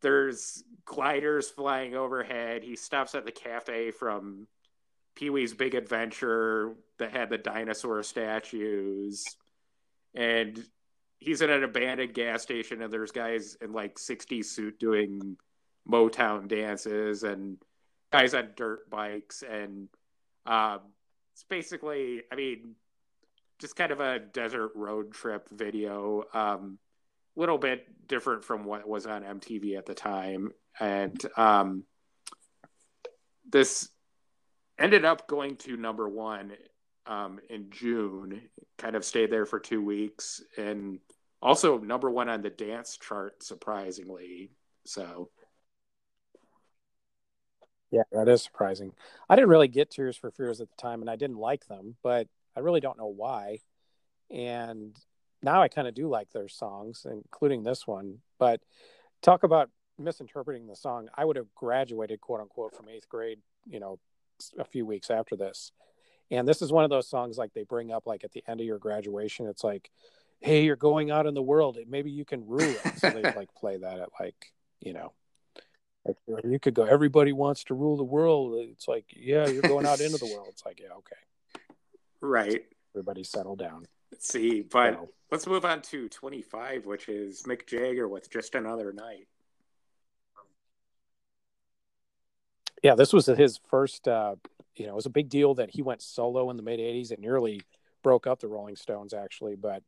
there's gliders flying overhead. He stops at the cafe from Pee Wee's Big Adventure that had the dinosaur statues, and he's in an abandoned gas station, and there's guys in like 60s suit doing Motown dances, and guys on dirt bikes, and um, it's basically, I mean, just kind of a desert road trip video. Um, little bit different from what was on MTV at the time, and um, this ended up going to number one um, in June. Kind of stayed there for two weeks, and also number one on the dance chart, surprisingly. So, yeah, that is surprising. I didn't really get Tears for Fears at the time, and I didn't like them, but I really don't know why. And now I kind of do like their songs, including this one. But talk about misinterpreting the song. I would have graduated, quote unquote, from eighth grade, you know, a few weeks after this. And this is one of those songs like they bring up like at the end of your graduation. It's like, hey, you're going out in the world. Maybe you can rule it. So they <laughs> like play that at like, you know, like you could go, everybody wants to rule the world. It's like, yeah, you're going out into the <laughs> world. It's like, yeah, okay. Right. Everybody settle down. Let's see, but so, let's move on to 25, which is Mick Jagger with Just Another Night. yeah, this was his first. Uh, you know, it was a big deal that he went solo in the mid '80s. It nearly broke up the Rolling Stones, actually. But,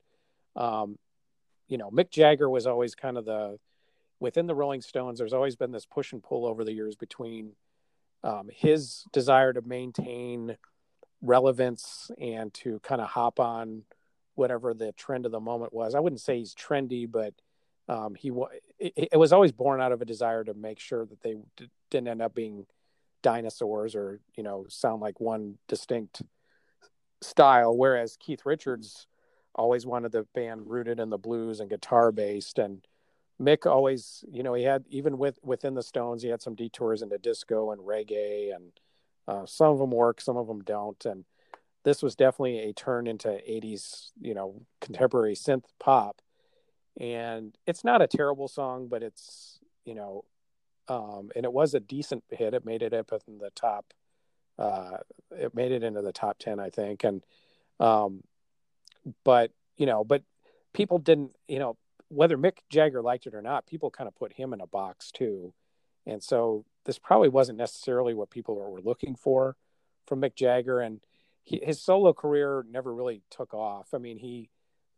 um, you know, Mick Jagger was always kind of the within the Rolling Stones. There's always been this push and pull over the years between um, his desire to maintain relevance and to kind of hop on whatever the trend of the moment was. I wouldn't say he's trendy, but um, he it, it was always born out of a desire to make sure that they d- didn't end up being dinosaurs or you know sound like one distinct style whereas keith richards always wanted the band rooted in the blues and guitar based. And mick always you know he had even with within the stones he had some detours into disco and reggae and uh, some of them work some of them don't. And this was definitely a turn into 80s you know contemporary synth pop. And it's not a terrible song but it's you know um, and it was a decent hit. It made it up in the top uh, it made it into the top 10 i think. And um, but you know but people didn't you know whether mick jagger liked it or not people kind of put him in a box too. And so this probably wasn't necessarily what people were looking for from mick jagger. And he, his solo career never really took off. I mean, he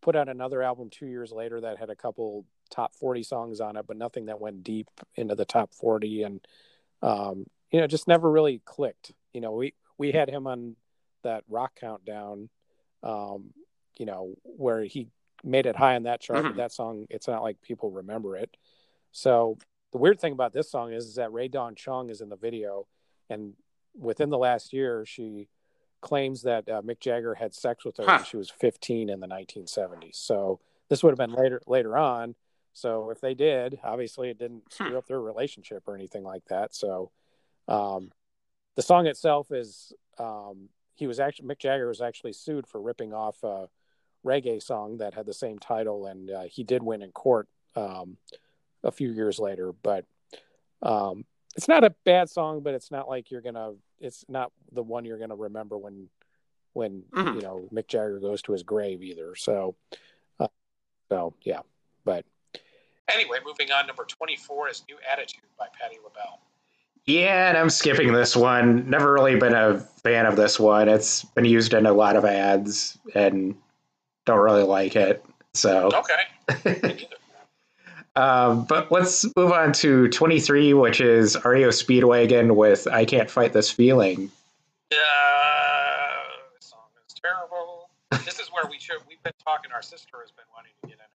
put out another album two years later that had a couple top 40 songs on it, but nothing that went deep into the top 40. And, um, you know, just never really clicked. You know, we, we had him on that rock countdown, um, you know, where he made it high on that chart, mm-hmm. but that song, it's not like people remember it. So the weird thing about this song is, is that Rae Dawn Chong is in the video and within the last year, she claims that uh, Mick Jagger had sex with her huh. when she was 15 in the 1970s. So this would have been later later on. So if they did, obviously it didn't screw up their relationship or anything like that. So um, the song itself is um, he was actually Mick Jagger was actually sued for ripping off a reggae song that had the same title, and uh, he did win in court um, a few years later. But um, it's not a bad song, but it's not like you're gonna. It's not the one you're gonna remember when, when mm-hmm. you know Mick Jagger goes to his grave either. So, uh, so yeah, but anyway, moving on. Number twenty-four is "New Attitude" by Patti LaBelle. Yeah, and I'm skipping this one. Never really been a fan of this one. It's been used in a lot of ads, and don't really like it. So okay. <laughs> Um, but let's move on to 23, which is REO Speedwagon with I Can't Fight This Feeling. Uh, this song is terrible. this is where we should, we've been talking, our sister has been wanting to get in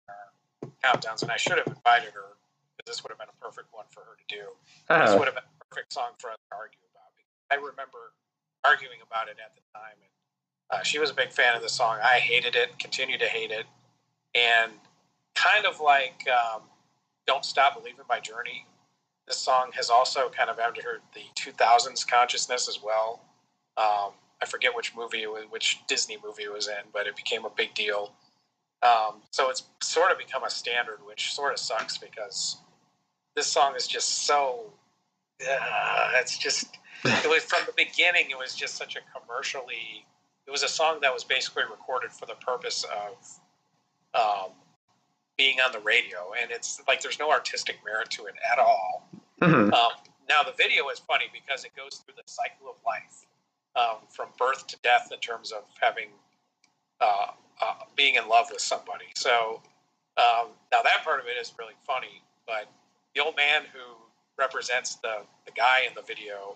countdowns, and I should have invited her because this would have been a perfect one for her to do. Uh, this would have been a perfect song for us to argue about. I remember arguing about it at the time, and uh, she was a big fan of the song. I hated it, continue to hate it, and kind of like um, don't Stop Believing by Journey. This song has also kind of entered the 2000s consciousness as well. Um, I forget which movie, was, which Disney movie it was in, but it became a big deal. Um, so it's sort of become a standard, which sort of sucks because this song is just so. Uh, it's just. It was from the beginning. It was just such a commercially. It was a song that was basically recorded for the purpose of um, being on the radio, and it's like there's no artistic merit to it at all. Mm-hmm. Um, now the video is funny because it goes through the cycle of life um, from birth to death in terms of having uh, uh, being in love with somebody. So um, now that part of it is really funny, but the old man who represents the the guy in the video.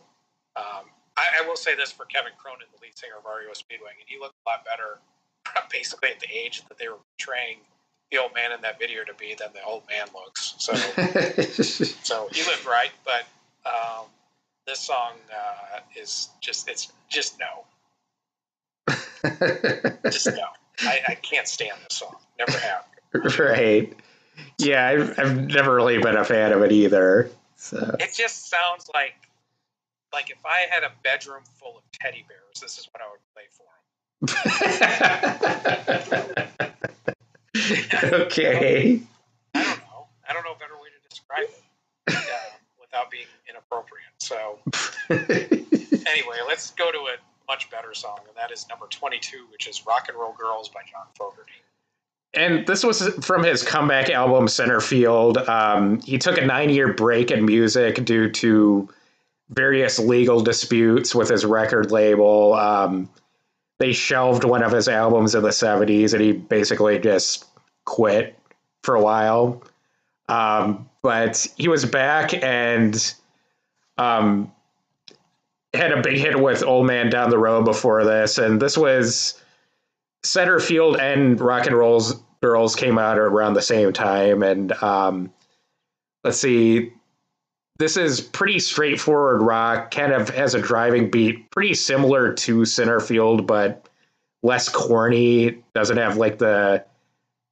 Um, I, I, will say this for Kevin Cronin, the lead singer of REO and he looked a lot better, <laughs> basically at the age that they were portraying the old man in that video to be than the old man looks. So, <laughs> so he lived right, but um, this song uh, is just it's just no, <laughs> just no. I, I, can't stand this song. Never have. <laughs> Right. Yeah, I've, I've never really been a fan of it either. So it just sounds like like if I had a bedroom full of teddy bears, this is what I would play for them. <laughs> okay. I don't know. I don't know a better way to describe it uh, without being inappropriate. So, <laughs> anyway, let's go to a much better song, and that is number 22, which is Rock and Roll Girls by John Fogerty. And this was from his comeback album, Centerfield. Um, he took a nine year break in music due to various legal disputes with his record label. Um, they shelved one of his albums in the 70s and he basically just quit for a while. Um, but he was back and um, had a big hit with Old Man Down the Road before this. And this was Centerfield and Rock and Roll's Girls came out around the same time. And um, let's see, this is pretty straightforward rock, kind of has a driving beat, pretty similar to Centerfield, but less corny. Doesn't have like the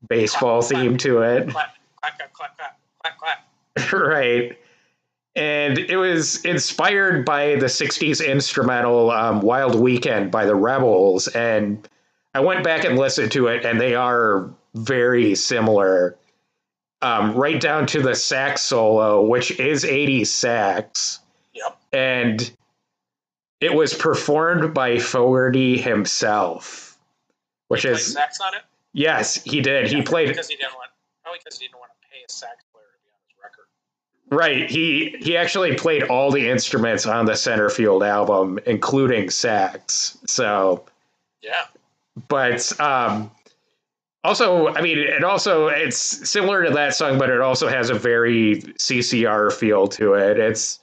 baseball Clap, clap. theme to it. Clap, clap, clap, clap, clap, clap, clap. <laughs> right. And it was inspired by the 60s instrumental um, Wild Weekend by the Rebels. And I went back and listened to it, and they are very similar. Um, right down to the sax solo, which is 80s sax. Yep. And it was performed by Fogerty himself, which is, sax on it. yes, he did. He Yeah, played because he didn't want probably because he didn't want to pay a sax player to be on his record. Right. He he actually played all the instruments on the Centerfield album, including sax. So, Yeah. but um, also, I mean, it also it's similar to that song, but it also has a very CCR feel to it. It's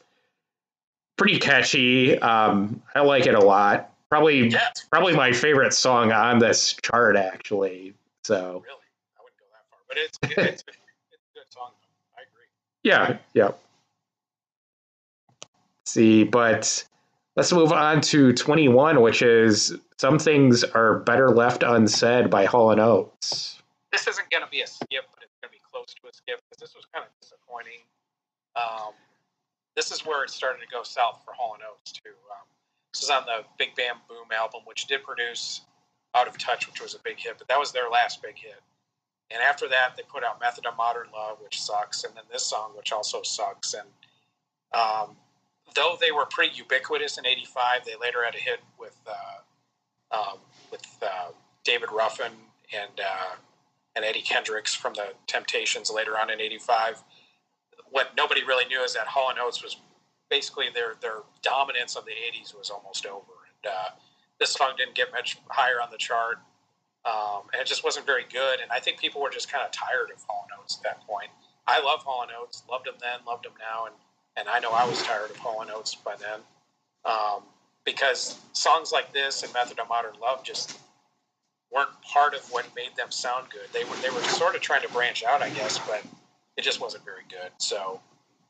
pretty catchy. Um, I like it a lot. Probably Yeah. Probably my favorite song on this chart, actually. So really. I wouldn't go that far, but it's it's, a, it's a good song. Though. I agree. Yeah, yeah. See, but let's move on to 21, which is Some Things Are Better Left Unsaid by Hall and Oates. This isn't going to be a skip, but it's going to be close to a skip because this was kind of disappointing. Um, this is where it started to go south for Hall and Oates too. Um, this is on the Big Bam Boom album, which did produce Out of Touch, which was a big hit, but that was their last big hit. And after that, they put out Method of Modern Love, which sucks, and then this song, which also sucks. And um, though they were pretty ubiquitous in '85, they later had a hit with uh, um, with uh, David Ruffin and uh, and Eddie Kendricks from the Temptations later on in '85. What nobody really knew is that Hall and Oates was basically their their dominance of the '80s was almost over, and uh, this song didn't get much higher on the chart, um, and it just wasn't very good. And I think people were just kind of tired of Hall and Oates at that point. I love Hall and Oates, loved them then, loved them now, and and I know I was tired of Hall and Oates by then, um, because songs like this and Method of Modern Love just weren't part of what made them sound good. They were they were sort of trying to branch out, I guess, but it just wasn't very good. So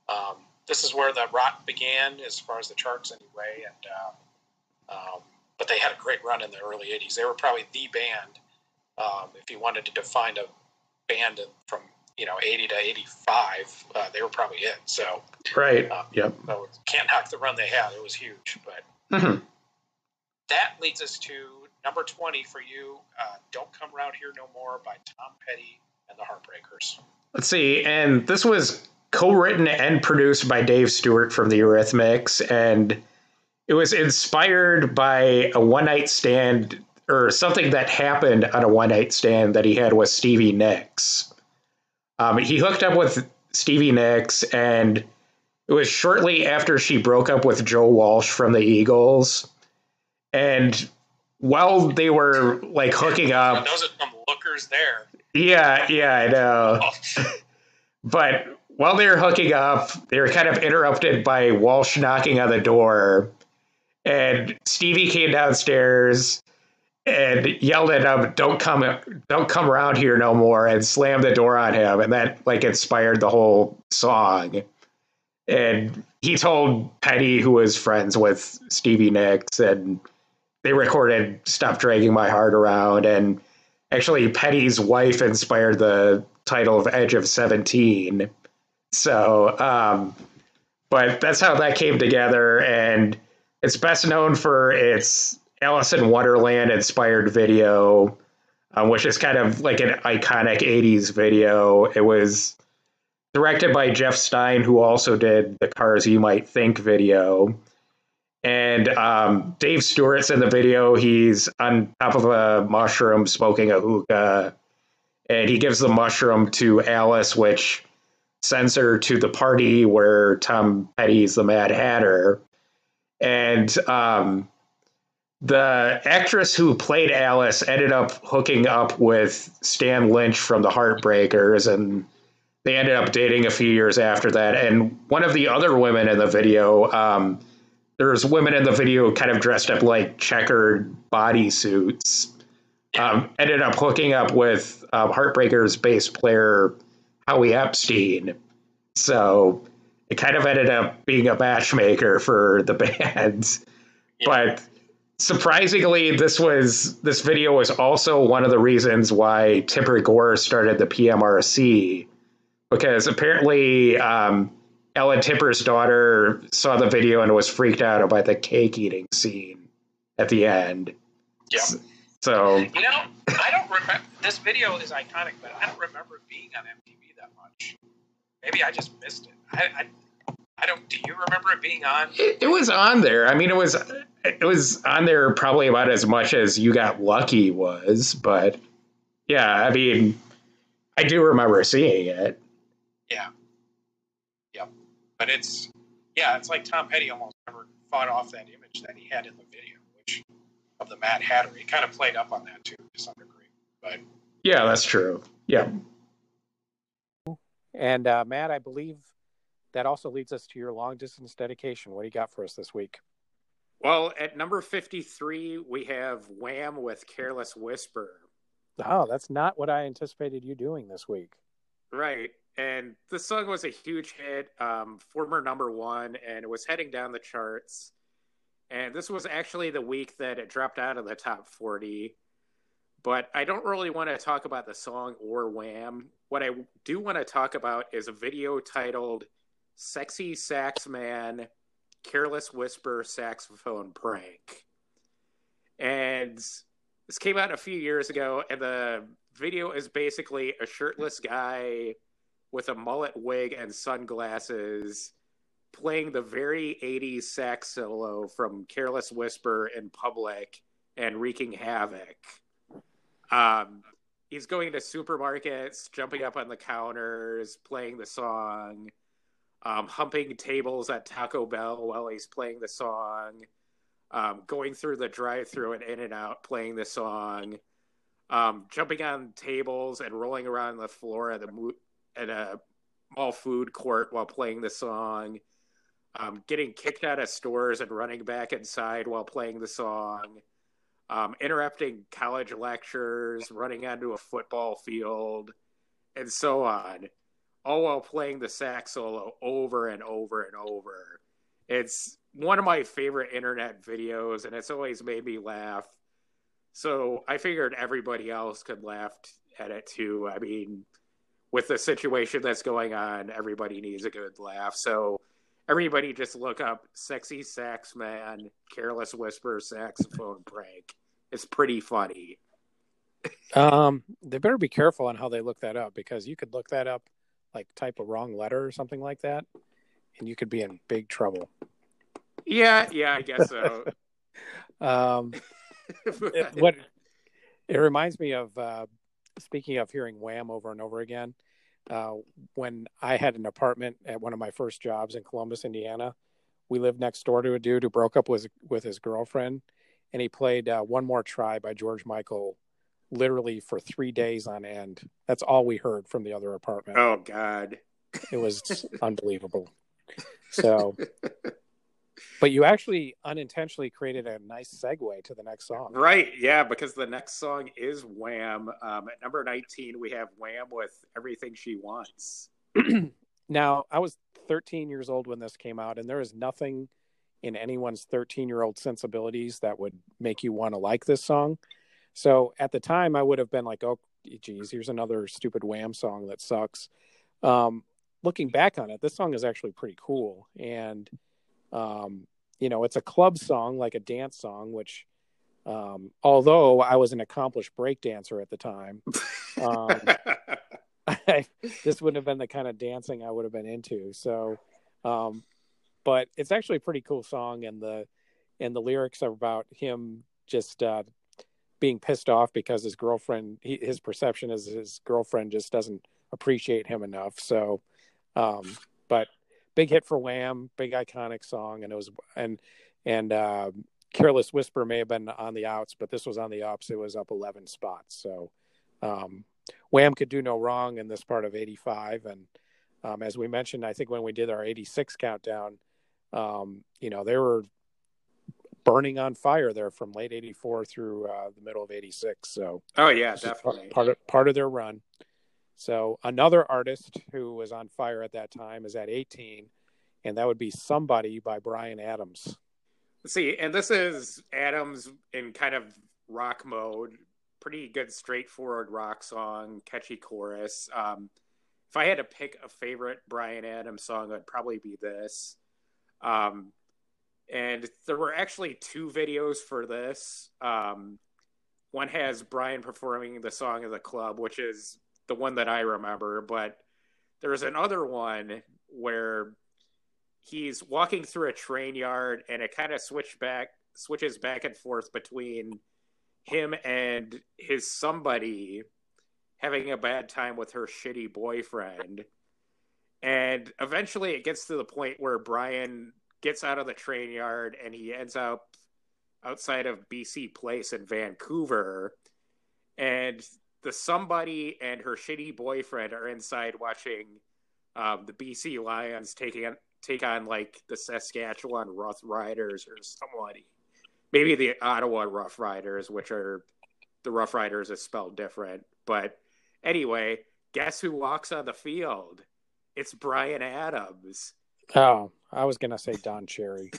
um, this is where the rot began, as far as the charts anyway. And uh, um, but they had a great run in the early '80s. They were probably the band, um, if you wanted to define a band from you know '80 to '85, uh, they were probably it. So, Right. uh, Yep. so can't knock the run they had. It was huge, but Mhm. that leads us to number 20 for you uh, don't come around here no more by tom petty and the heartbreakers Let's see. And this was co written and produced by Dave Stewart from the Eurythmics. And it was inspired by a one night stand or something that happened on a one night stand that he had with Stevie Nicks. Um, he hooked up with Stevie Nicks, and it was shortly after she broke up with Joe Walsh from the Eagles. And while they were like hooking up, those are some lookers there yeah, yeah, I know. <laughs> But while they were hooking up, they were kind of interrupted by Walsh knocking on the door. And Stevie came downstairs and yelled at him, "Don't come, don't come around here no more!" and slammed the door on him. And that like inspired the whole song. And he told Petty, who was friends with Stevie Nicks, and they recorded "Stop Dragging My Heart Around." And actually, Petty's wife inspired the title of Edge of Seventeen. So, um, but that's how that came together, and it's best known for its Alice in Wonderland inspired video, um, which is kind of like an iconic 80s video. It was directed by Jeff Stein, who also did the Cars You Might Think video. And um, Dave Stewart's in the video. He's on top of a mushroom smoking a hookah. And he gives the mushroom to Alice, which sends her to the party where Tom Petty's the Mad Hatter. And um, the actress who played Alice ended up hooking up with Stan Lynch from the Heartbreakers, and they ended up dating a few years after that. And one of the other women in the video, um, there's women in the video kind of dressed up like checkered bodysuits, um, ended up hooking up with um, Heartbreakers bass player Howie Epstein. So it kind of ended up being a matchmaker for the <laughs> bands. Yeah. But surprisingly, this was this video was also one of the reasons why Tipper Gore started the PMRC because apparently um, Al and Tipper's daughter saw the video and was freaked out about the cake eating scene at the end. Yeah. So you know, I don't remember this video is iconic, but I don't remember being on MTV that much. Maybe I just missed it. I, I, I don't. Do you remember it being on? It, it, was on there. I mean, it was it was on there probably about as much as you got lucky was, but yeah, I mean, I do remember seeing it. Yeah. Yep. But it's yeah, it's like Tom Petty almost never fought off that image that he had in the video, which of the Mad Hatter. He kind of played up on that too to some degree. But yeah, that's true. Yeah. And uh, Matt, I believe that also leads us to your long distance dedication. What do you got for us this week? Well, at number 53, we have Wham with Careless Whisper. Oh, that's not what I anticipated you doing this week. Right. And the song was a huge hit, um, former number one, and it was heading down the charts. And this was actually the week that it dropped out of the top 40. But I don't really want to talk about the song or Wham. What I do want to talk about is a video titled Sexy Sax Man Careless Whisper Saxophone Prank. And this came out a few years ago, and the video is basically a shirtless guy with a mullet wig and sunglasses playing the very 80s sax solo from Careless Whisper in public and wreaking havoc. Um, he's going to supermarkets, jumping up on the counters, playing the song, um, humping tables at Taco Bell while he's playing the song, um, going through the drive-through and in and out, playing the song, um, jumping on tables and rolling around the floor at the at a mall food court while playing the song um, getting kicked out of stores and running back inside while playing the song, um, interrupting college lectures, running onto a football field, and so on, all while playing the sax solo over and over and over. It's one of my favorite internet videos, and it's always made me laugh. So I figured everybody else could laugh at it too. I mean, with the situation that's going on, everybody needs a good laugh. So everybody just look up sexy sax man careless whisper saxophone prank it's pretty funny um they better be careful on how they look that up because you could look that up like type a wrong letter or something like that and you could be in big trouble yeah yeah i guess so <laughs> um it, <laughs> what it reminds me of uh speaking of hearing wham over and over again uh, when I had an apartment at one of my first jobs in Columbus, Indiana. We lived next door to a dude who broke up with with his girlfriend, and he played uh, "One More Try" by George Michael, literally for three days on end. That's all we heard from the other apartment. Oh God, it was <laughs> unbelievable. So but you actually unintentionally created a nice segue to the next song. Right. Yeah, because the next song is Wham. Um, at number 19, we have Wham with Everything She Wants. <clears throat> now, I was 13 years old when this came out, and there is nothing in anyone's 13 year old sensibilities that would make you want to like this song. So at the time, I would have been like, oh, geez, here's another stupid Wham song that sucks. Um, looking back on it, this song is actually pretty cool. And um, you know, it's a club song, like a dance song, which, um, although I was an accomplished break dancer at the time, um, I, <laughs> this wouldn't have been the kind of dancing I would have been into. So, um, but it's actually a pretty cool song, and the and the lyrics are about him just uh, being pissed off because his girlfriend, he, his perception is his girlfriend just doesn't appreciate him enough. So, um, but big hit for Wham, big iconic song, and it was and and uh, Careless Whisper may have been on the outs, but this was on the ups. It was up eleven spots, so um, Wham could do no wrong in this part of '85. And um, as we mentioned, I think when we did our '86 countdown, um, you know they were burning on fire there from late '84 through uh, the middle of '86. So oh yeah, definitely part of part of their run. So another artist who was on fire at that time is at 18, and that would be "Somebody" by Bryan Adams. See, and this is Adams in kind of rock mode. Pretty good, straightforward rock song, catchy chorus. Um, if I had to pick a favorite Bryan Adams song, it'd probably be this. Um, and there were actually two videos for this. Um, one has Bryan performing the song of the club, which is the one that I remember, but there's another one where he's walking through a train yard and it kind of switch back switches back and forth between him and his somebody having a bad time with her shitty boyfriend. And eventually it gets to the point where Bryan gets out of the train yard and he ends up outside of BC Place in Vancouver. And the somebody and her shitty boyfriend are inside watching um, the BC Lions taking on, take on like the Saskatchewan Roughriders or somebody. Maybe the Ottawa Rough Riders, which are the Rough Riders is spelled different. But anyway, guess who walks on the field? It's Bryan Adams. Oh, I was gonna say Don Cherry.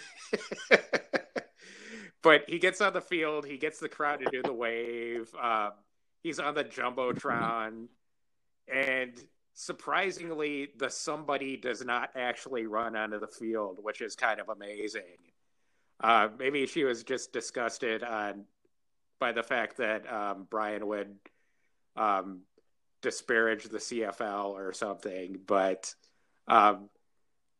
<laughs> but he gets on the field. He gets the crowd to do the wave. Um, he's on the jumbotron, and surprisingly, the somebody does not actually run onto the field, which is kind of amazing. Uh, maybe she was just disgusted on by the fact that um, Bryan would um, disparage the CFL or something, but um,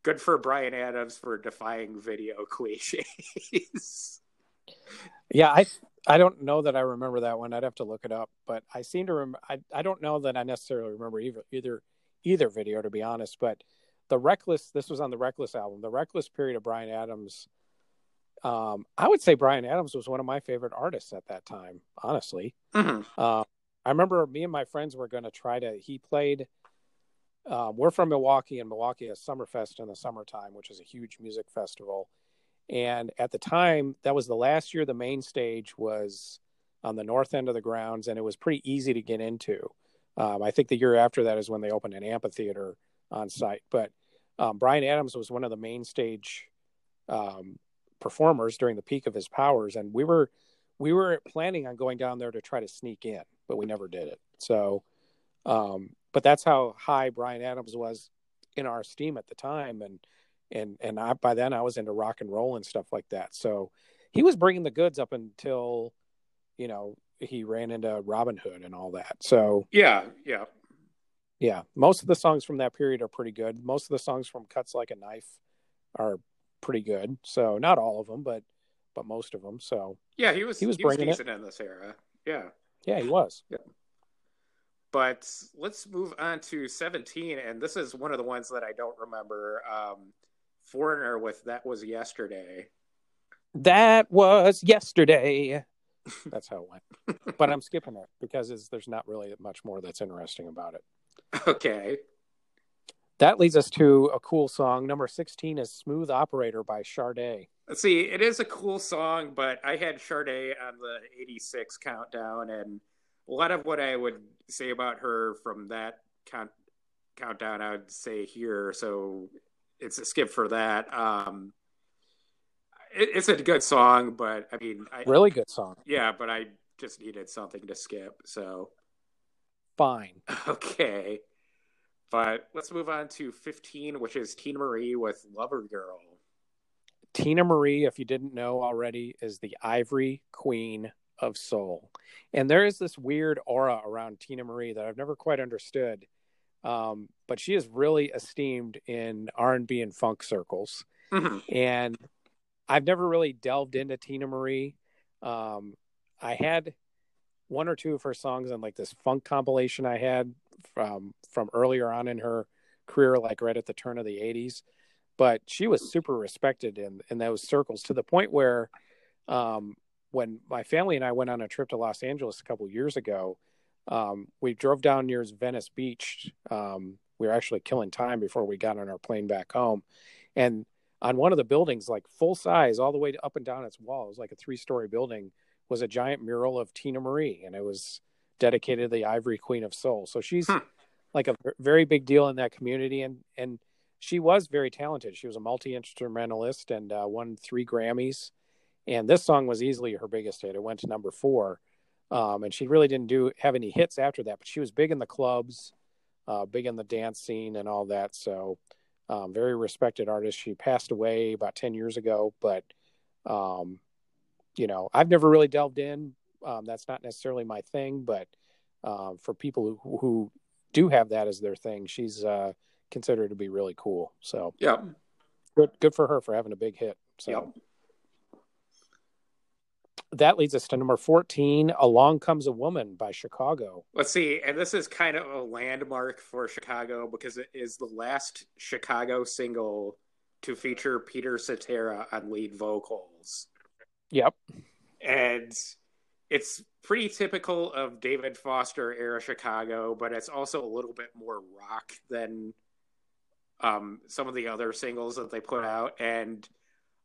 good for Bryan Adams for defying video <laughs> cliches. yeah, I I don't know that I remember that one. I'd have to look it up, but I seem to remember. I I don't know that I necessarily remember either either either video to be honest. But the Reckless, this was on the Reckless album. The Reckless period of Bryan Adams. Um, I would say Bryan Adams was one of my favorite artists at that time. Honestly, mm-hmm. uh, I remember me and my friends were going to try to. He played. Uh, we're from Milwaukee, and Milwaukee has Summerfest in the summertime, which is a huge music festival and at the time, that was the last year the main stage was on the north end of the grounds, and it was pretty easy to get into. Um, I think the year after that is when they opened an amphitheater on site. But um, Bryan Adams was one of the main stage um, performers during the peak of his powers, and we were we were planning on going down there to try to sneak in, but we never did it. So, um, but that's how high Bryan Adams was in our esteem at the time, and and and I by then I was into rock and roll and stuff like that. So he was bringing the goods up until you know he ran into Robin Hood and all that. So yeah, yeah, yeah. Most of the songs from that period are pretty good. Most of the songs from Cuts Like a Knife are pretty good. So not all of them, but but most of them. So yeah, he was he was, he bringing was decent it. in this era. Yeah, yeah, he was. Yeah. But let's move on to 17, and this is one of the ones that I don't remember. Um, Foreigner with That Was Yesterday. That was yesterday. <laughs> That's how it went. but I'm skipping it because there's not really much more that's interesting about it. Okay. That leads us to a cool song. Number 16 is Smooth Operator by Sade. Let's see, it is a cool song, but I had Sade on the 86 countdown, and a lot of what I would say about her from that count, countdown, I would say here. So it's a skip for that. Um, it, it's a good song, but I mean, I, really good song. Yeah, but I just needed something to skip. So fine. <laughs> Okay. But let's move on to 15, which is Teena Marie with Lover Girl. Teena Marie, if you didn't know already, is the Ivory Queen of Soul. And there is this weird aura around Teena Marie that I've never quite understood. Um, but she is really esteemed in R and B and funk circles. Mm-hmm. And I've never really delved into Teena Marie. Um, I had one or two of her songs on like this funk compilation I had from from earlier on in her career, like right at the turn of the '80s. But she was super respected in in those circles to the point where, um, when my family and I went on a trip to Los Angeles a couple years ago, um, we drove down near Venice Beach. Um, we were actually killing time before we got on our plane back home. And on one of the buildings, like full size, all the way up and down its walls, like a three story building, was a giant mural of Teena Marie. And it was dedicated to the Ivory Queen of Soul. So she's huh. like a very big deal in that community. And, and she was very talented. She was a multi instrumentalist and uh, won three Grammys. And this song was easily her biggest hit. It went to number four. Um, and she really didn't do have any hits after that, but she was big in the clubs, uh, big in the dance scene and all that. So, um, very respected artist. She passed away about 10 years ago, but, um, you know, I've never really delved in. Um, that's not necessarily my thing, but uh, for people who, who do have that as their thing, she's uh, considered to be really cool. So, yeah, good, good for her for having a big hit. So, yep. That leads us to number 14 Along Comes a Woman by Chicago. Let's see. And this is kind of a landmark for Chicago because it is the last Chicago single to feature Peter Cetera on lead vocals. Yep. And it's pretty typical of David Foster era Chicago, but it's also a little bit more rock than um, some of the other singles that they put out. And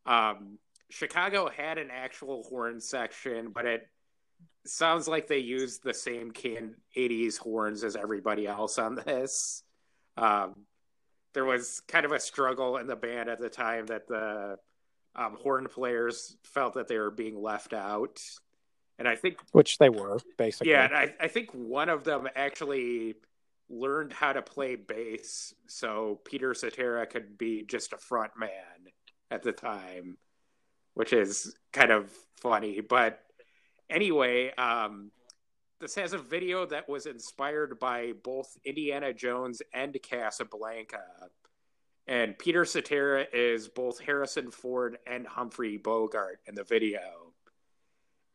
um, Chicago had an actual horn section, but it sounds like they used the same can 80s horns as everybody else on this. Um, there was kind of a struggle in the band at the time that the um, horn players felt that they were being left out. And I think, which they were basically. Yeah, and I, I think one of them actually learned how to play bass, so Peter Cetera could be just a front man at the time which is kind of funny. But anyway, um, this has a video that was inspired by both Indiana Jones and Casablanca. And Peter Cetera is both Harrison Ford and Humphrey Bogart in the video.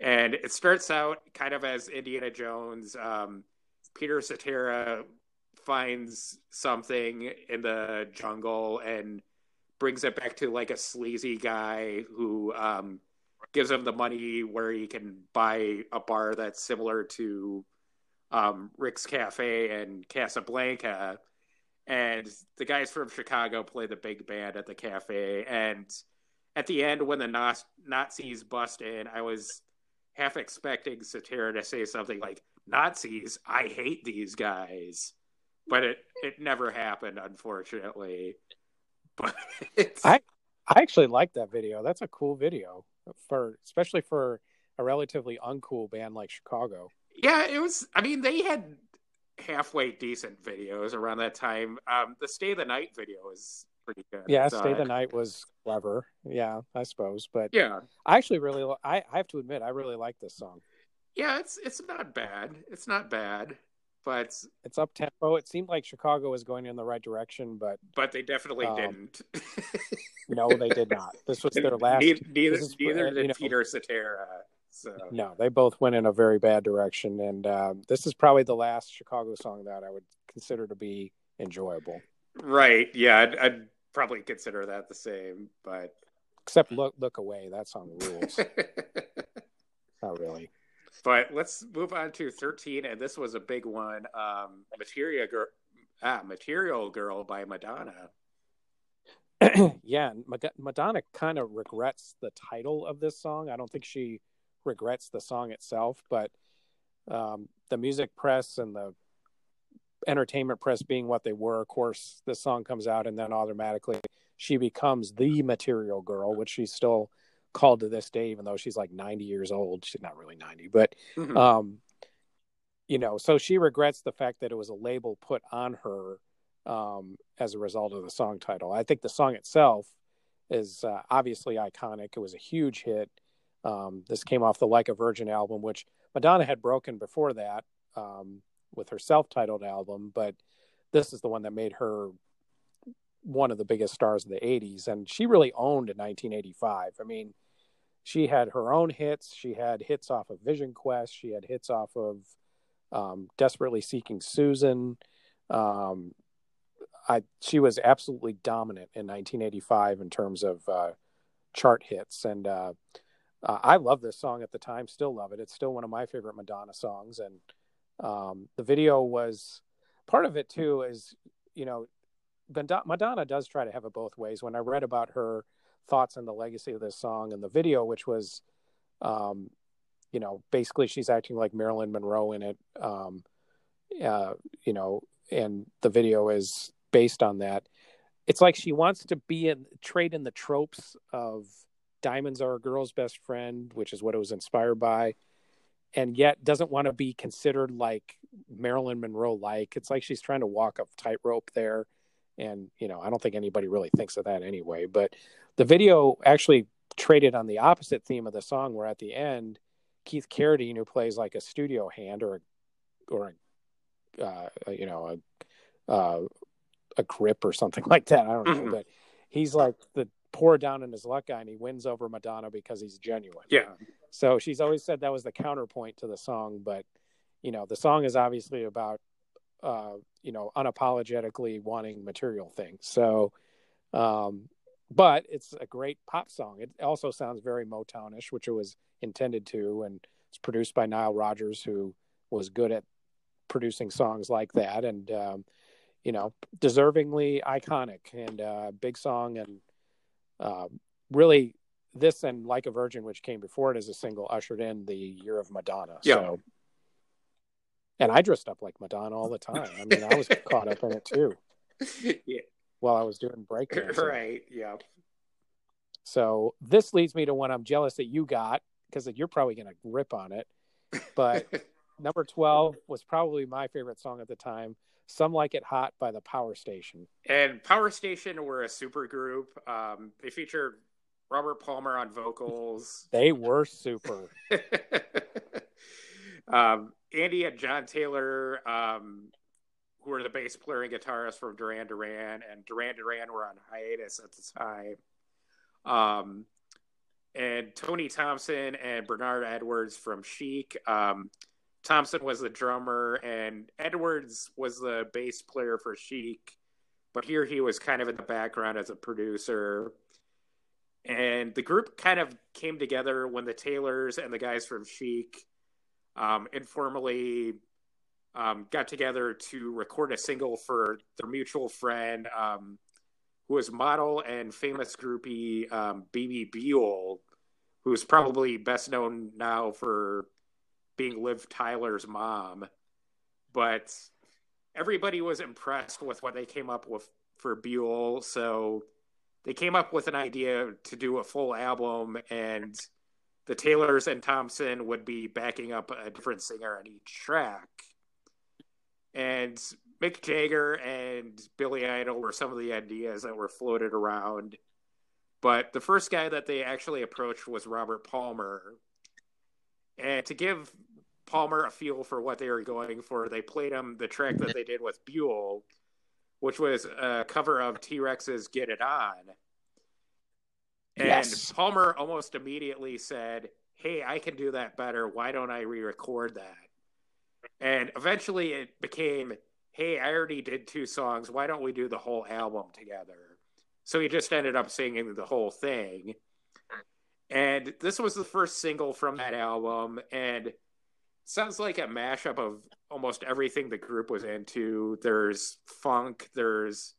And it starts out kind of as Indiana Jones. Um, Peter Cetera finds something in the jungle and brings it back to like a sleazy guy who um, gives him the money where he can buy a bar that's similar to um, Rick's Cafe and Casablanca. And the guys from Chicago play the big band at the cafe. And at the end, when the Nazis bust in, I was half expecting Cetera to say something like, Nazis, I hate these guys. But it, it never happened, unfortunately. <laughs> But I I actually like that video. That's a cool video for especially for a relatively uncool band like Chicago. Yeah, it was. I mean, they had halfway decent videos around that time. Um, the Stay the Night video is pretty good. Yeah, so, Stay the Night was clever. Yeah, I suppose. But yeah, I actually really. I I have to admit, I really like this song. Yeah, it's it's not bad. It's not bad but it's up tempo. It seemed like Chicago was going in the right direction, but but they definitely um, didn't. <laughs> no, they did not. This was their last. Neither, neither, is, neither did know, Peter Cetera. So no, they both went in a very bad direction, and uh, this is probably the last Chicago song that I would consider to be enjoyable. Right? Yeah, I'd, I'd probably consider that the same, but except look look away. That song rules. <laughs> not really. But let's move on to 13, and this was a big one. Um, Material Girl, ah, Material Girl by Madonna. <clears throat> yeah, Madonna kind of regrets the title of this song. I don't think she regrets the song itself, but um, the music press and the entertainment press being what they were, of course, this song comes out, and then automatically she becomes the Material Girl, which she's still called to this day, even though she's like 90 years old. She's not really 90, but, mm-hmm. um, you know, so she regrets the fact that it was a label put on her um, as a result of the song title. I think the song itself is uh, obviously iconic. It was a huge hit. Um, this came off the Like a Virgin album, which Madonna had broken before that um, with her self titled album, but this is the one that made her one of the biggest stars of the 80s. And she really owned in 1985. I mean, she had her own hits. She had hits off of Vision Quest. She had hits off of um, Desperately Seeking Susan. Um, I she was absolutely dominant in 1985 in terms of uh, chart hits, and uh, uh, I love this song at the time. Still love it. It's still one of my favorite Madonna songs, and um, the video was part of it too. Is you know, Madonna does try to have it both ways. When I read about her thoughts on the legacy of this song and the video, which was, um, you know, basically she's acting like Marilyn Monroe in it, um, uh, you know, and the video is based on that. it's like she wants to be in trade in the tropes of diamonds are a girl's best friend, which is what it was inspired by, and yet doesn't want to be considered like Marilyn Monroe like. It's like she's trying to walk a tightrope there. And, you know, I don't think anybody really thinks of that anyway. But the video actually traded on the opposite theme of the song, where at the end, Keith Carradine, who plays like a studio hand or a, or a, uh, you know, a, uh, a grip or something <laughs> like that. I don't know, mm-hmm. but he's like the poor down in his luck guy, and he wins over Madonna because he's genuine. Yeah. So she's always said that was the counterpoint to the song, but you know, the song is obviously about uh, you know, unapologetically wanting material things. So, um, but it's a great pop song. It also sounds very Motownish, which it was intended to, and it's produced by Nile Rodgers, who was good at producing songs like that. And um, you know, deservingly iconic and uh, big song, and uh, really this and Like a Virgin, which came before it as a single, ushered in the year of Madonna. Yeah. So, and I dressed up like Madonna all the time. I mean, I was caught up in it too. <laughs> Yeah. While I was doing breakdance. <laughs> Right. Yeah. So this leads me to one I'm jealous that you got because you're probably going to rip on it. But <laughs> number 12 was probably my favorite song at the time. Some Like It Hot by the Power Station. And Power Station were a super group. Um, they featured Robert Palmer on vocals. <laughs> They were super. um, Andy and John Taylor, um, were the bass player and guitarist from Duran Duran, and Duran Duran were on hiatus at the time. Um, and Tony Thompson and Bernard Edwards from Chic. Um, Thompson was the drummer, and Edwards was the bass player for Chic. But here he was kind of in the background as a producer. And the group kind of came together when the Taylors and the guys from Chic um, informally um, got together to record a single for their mutual friend, um, who was model and famous groupie um, Bebe Buell, who's probably best known now for being Liv Tyler's mom, but everybody was impressed with what they came up with for Buell. So they came up with an idea to do a full album, and the Taylors and Thompson would be backing up a different singer on each track. And Mick Jagger and Billy Idol were some of the ideas that were floated around. But the first guy that they actually approached was Robert Palmer, and to give Palmer a feel for what they were going for, they played him the track that they did with Buell, which was a cover of T Rex's Get It On. And yes. Palmer almost immediately said, Hey, I can do that better. Why don't I re record that? And eventually it became, Hey, I already did two songs. Why don't we do the whole album together? So he just ended up singing the whole thing. And this was the first single from that album. And sounds like a mashup of almost everything the group was into. There's funk, there's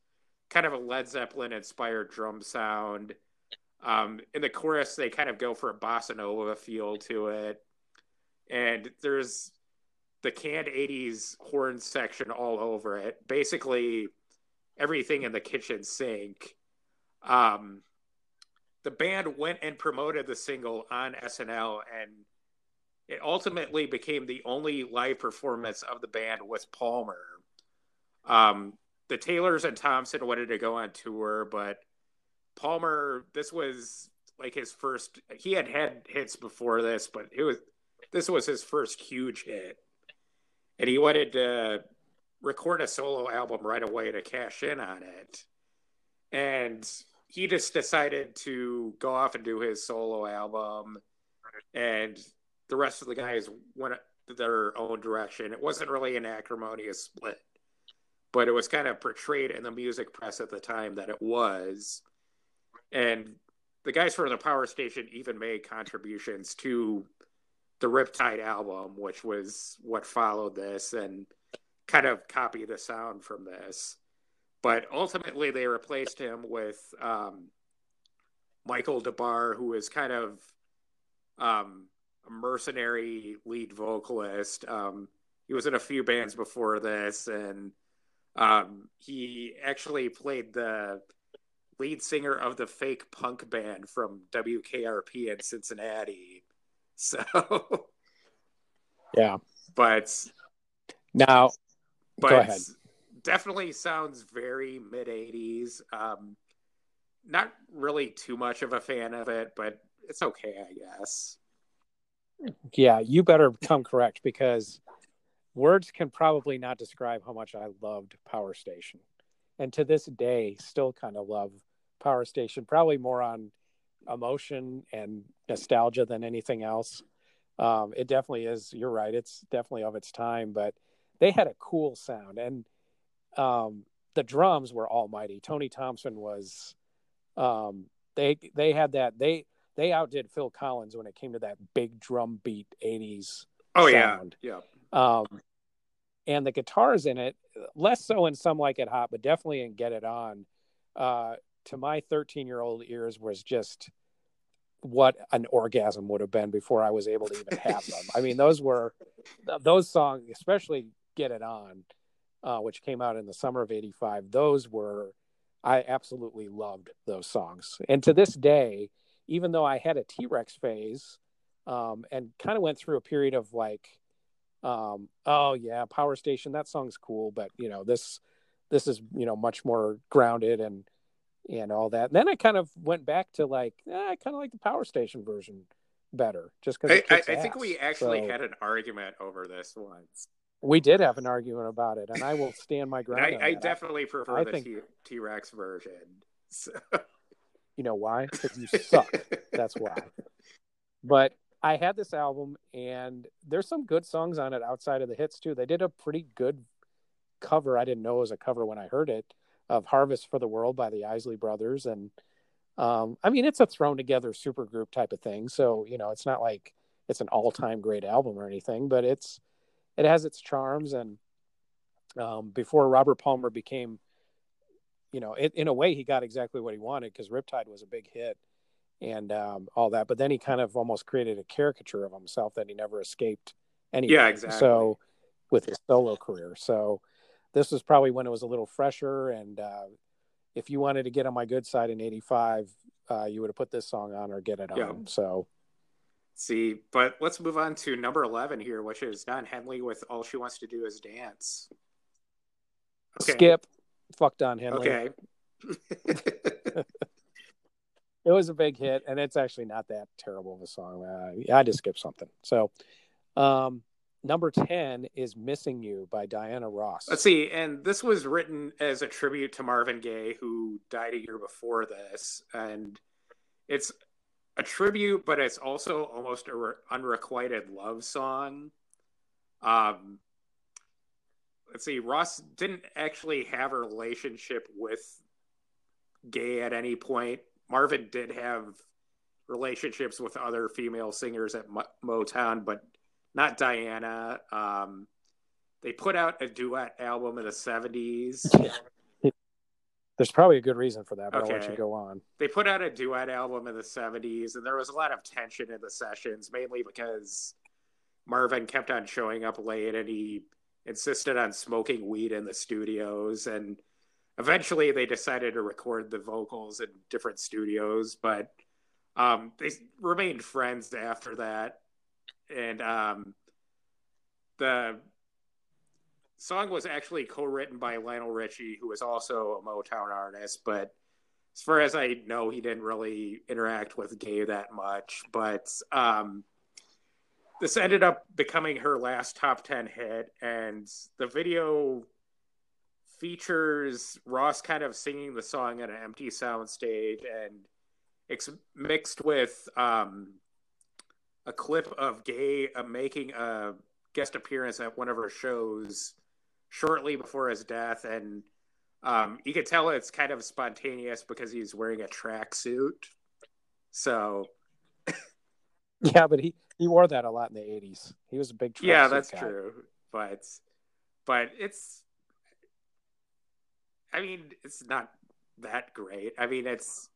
kind of a Led Zeppelin inspired drum sound. Um, in the chorus, they kind of go for a bossa nova feel to it. And there's the canned 80s horn section all over it. Basically, everything in the kitchen sink. Um, the band went and promoted the single on SNL, and it ultimately became the only live performance of the band with Palmer. Um, the Taylors and Thompson wanted to go on tour, but Palmer, this was like his first. He had had hits before this, but it was this was his first huge hit, and he wanted to record a solo album right away to cash in on it. And he just decided to go off and do his solo album, and the rest of the guys went their own direction. It wasn't really an acrimonious split, but it was kind of portrayed in the music press at the time that it was. And the guys from the power station even made contributions to the Riptide album, which was what followed this, and kind of copy the sound from this. But ultimately, they replaced him with um, Michael Des Barres, who is kind of um, a mercenary lead vocalist. Um, he was in a few bands before this, and Um, he actually played the lead singer of the fake punk band from WKRP in Cincinnati. So, yeah. But now, but go ahead. Definitely sounds very mid 80s. Um, not really too much of a fan of it, but it's okay, I guess. Yeah, you better come correct because words can probably not describe how much I loved Power Station. And to this day, still kind of love Power Station, probably more on emotion and nostalgia than anything else. Um, it definitely is. You're right. It's definitely of its time, but they had a cool sound, and um, the drums were almighty. Tony Thompson was. Um, they they had that they they outdid Phil Collins when it came to that big drum beat '80s. Oh sound. yeah, yeah. Um, and the guitars in it, less so in some like it hot, but definitely in Get It On. Uh, to my 13 year old ears was just what an orgasm would have been before I was able to even have them. I mean, those were those songs, especially "Get It On," uh, which came out in the summer of '85. Those were I absolutely loved those songs, and to this day, even though I had a T Rex phase um, and kind of went through a period of like, um, oh yeah, Power Station, that song's cool, but you know this this is you know much more grounded and and all that. And then I kind of went back to like, eh, I kind of like the Power Station version better, just because I, I, I, think we actually so, had an argument over this once. We did have an argument about it, and I will stand my ground. I, I definitely prefer the T Rex version. So. You know why? Because you <laughs> suck. That's why. But I had this album, and there's some good songs on it outside of the hits too. They did a pretty good cover. I didn't know it was a cover when I heard it of Harvest for the World by the Isley Brothers. And um, I mean, it's a thrown together super group type of thing. So, you know, it's not like it's an all time great album or anything, but it's, it has its charms. And um, before Robert Palmer became, you know, it, in a way, he got exactly what he wanted because Riptide was a big hit and um, all that. But then he kind of almost created a caricature of himself that he never escaped anyway. Yeah, exactly. So, with his solo career. So, this was probably when it was a little fresher. And uh, if you wanted to get on my good side in '85, uh, you would have put this song on or get it yeah. on. So, see, but let's move on to number 11 here, which is Don Henley with "All She Wants to Do Is Dance." Okay. Skip, fuck Don Henley. Okay. <laughs> <laughs> it was a big hit, and it's actually not that terrible of a song. Uh, I just skipped something. So, um, number 10 is Missing You by Diana Ross. Let's see. And this was written as a tribute to Marvin Gaye, who died a year before this. And it's a tribute, but it's also almost an re- unrequited love song. Um, let's see. Ross didn't actually have a relationship with Gaye at any point. Marvin did have relationships with other female singers at Motown, but not Diana. Um, they put out a duet album in the 70s. <laughs> There's probably a good reason for that, but okay. I'll let you go on. They put out a duet album in the 70s, and there was a lot of tension in the sessions, mainly because Marvin kept on showing up late and he insisted on smoking weed in the studios. And eventually they decided to record the vocals in different studios, but um, they remained friends after that and um, the song was actually co-written by Lionel Richie, who was also a Motown artist. But as far as I know, he didn't really interact with Gaye that much. But um, this ended up becoming her last top ten hit, and the video features Ross kind of singing the song at an empty soundstage, and it's mixed with um, a clip of Gaye uh, making a guest appearance at one of her shows shortly before his death, and um, you could tell it's kind of spontaneous because he's wearing a tracksuit. So, yeah, but he he wore that a lot in the '80s. He was a big yeah, that's guy. true. But but it's, I mean, it's not that great. I mean, it's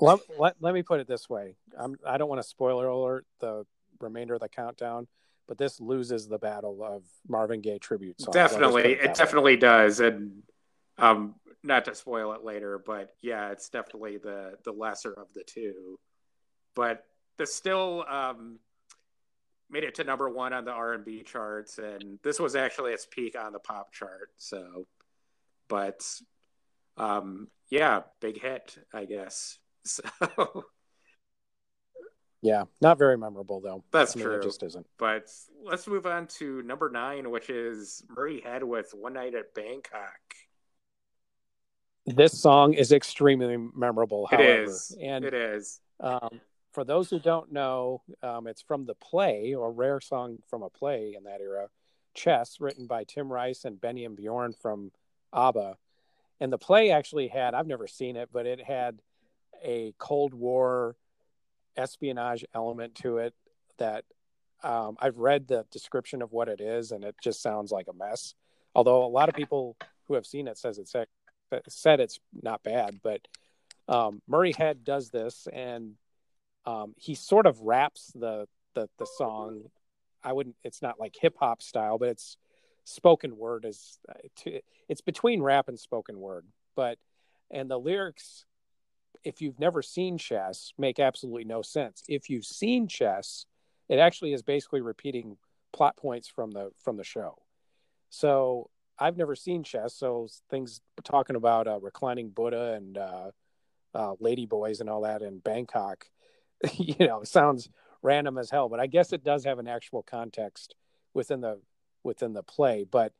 let, let, let me put it this way. I'm, I don't want to spoiler alert the remainder of the countdown, but this loses the battle of Marvin Gaye tribute songs. Definitely, it, it definitely way. does, and um, not to spoil it later, but yeah, it's definitely the the lesser of the two. But this still um, made it to number one on the R and B charts, and this was actually its peak on the pop chart. So, but um, yeah, big hit, I guess. So. <laughs> Yeah, not very memorable though. That's I mean, true. It just isn't. But let's move on to number nine, which is Murray Head with "One Night at Bangkok." This song is extremely memorable. However, it is. And it is. Um, for those who don't know, um, it's from the play, or rare song from a play in that era, Chess, written by Tim Rice and Benny and Bjorn from ABBA. And the play actually had, I've never seen it, but it had a Cold War espionage element to it that um, I've read the description of what it is, and it just sounds like a mess. Although a lot of people who have seen it says it's said it's not bad, but um, Murray Head does this, and um, he sort of raps the the the song. I wouldn't. It's not like hip hop style, but it's spoken word is it's between rap and spoken word. But and the lyrics if you've never seen chess, make absolutely no sense. If you've seen chess, it actually is basically repeating plot points from the from the show. So I've never seen chess, so things talking about uh, reclining Buddha and uh, uh, lady boys and all that in Bangkok, <laughs> you know, sounds random as hell. But I guess it does have an actual context within the within the play. But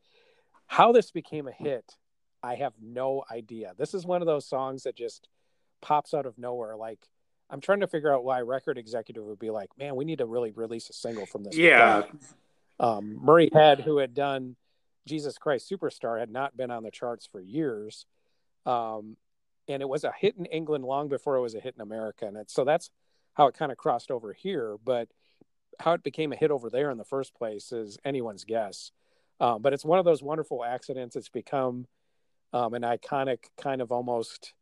how this became a hit, I have no idea. This is one of those songs that just pops out of nowhere. Like I'm trying to figure out why record executive would be like, man, we need to really release a single from this. Yeah. Um, Murray Head, who had done Jesus Christ Superstar, had not been on the charts for years. Um, and it was a hit in England long before it was a hit in America. And it, so that's how it kind of crossed over here. But how it became a hit over there in the first place is anyone's guess. Um, but it's one of those wonderful accidents. It's become um, an iconic kind of almost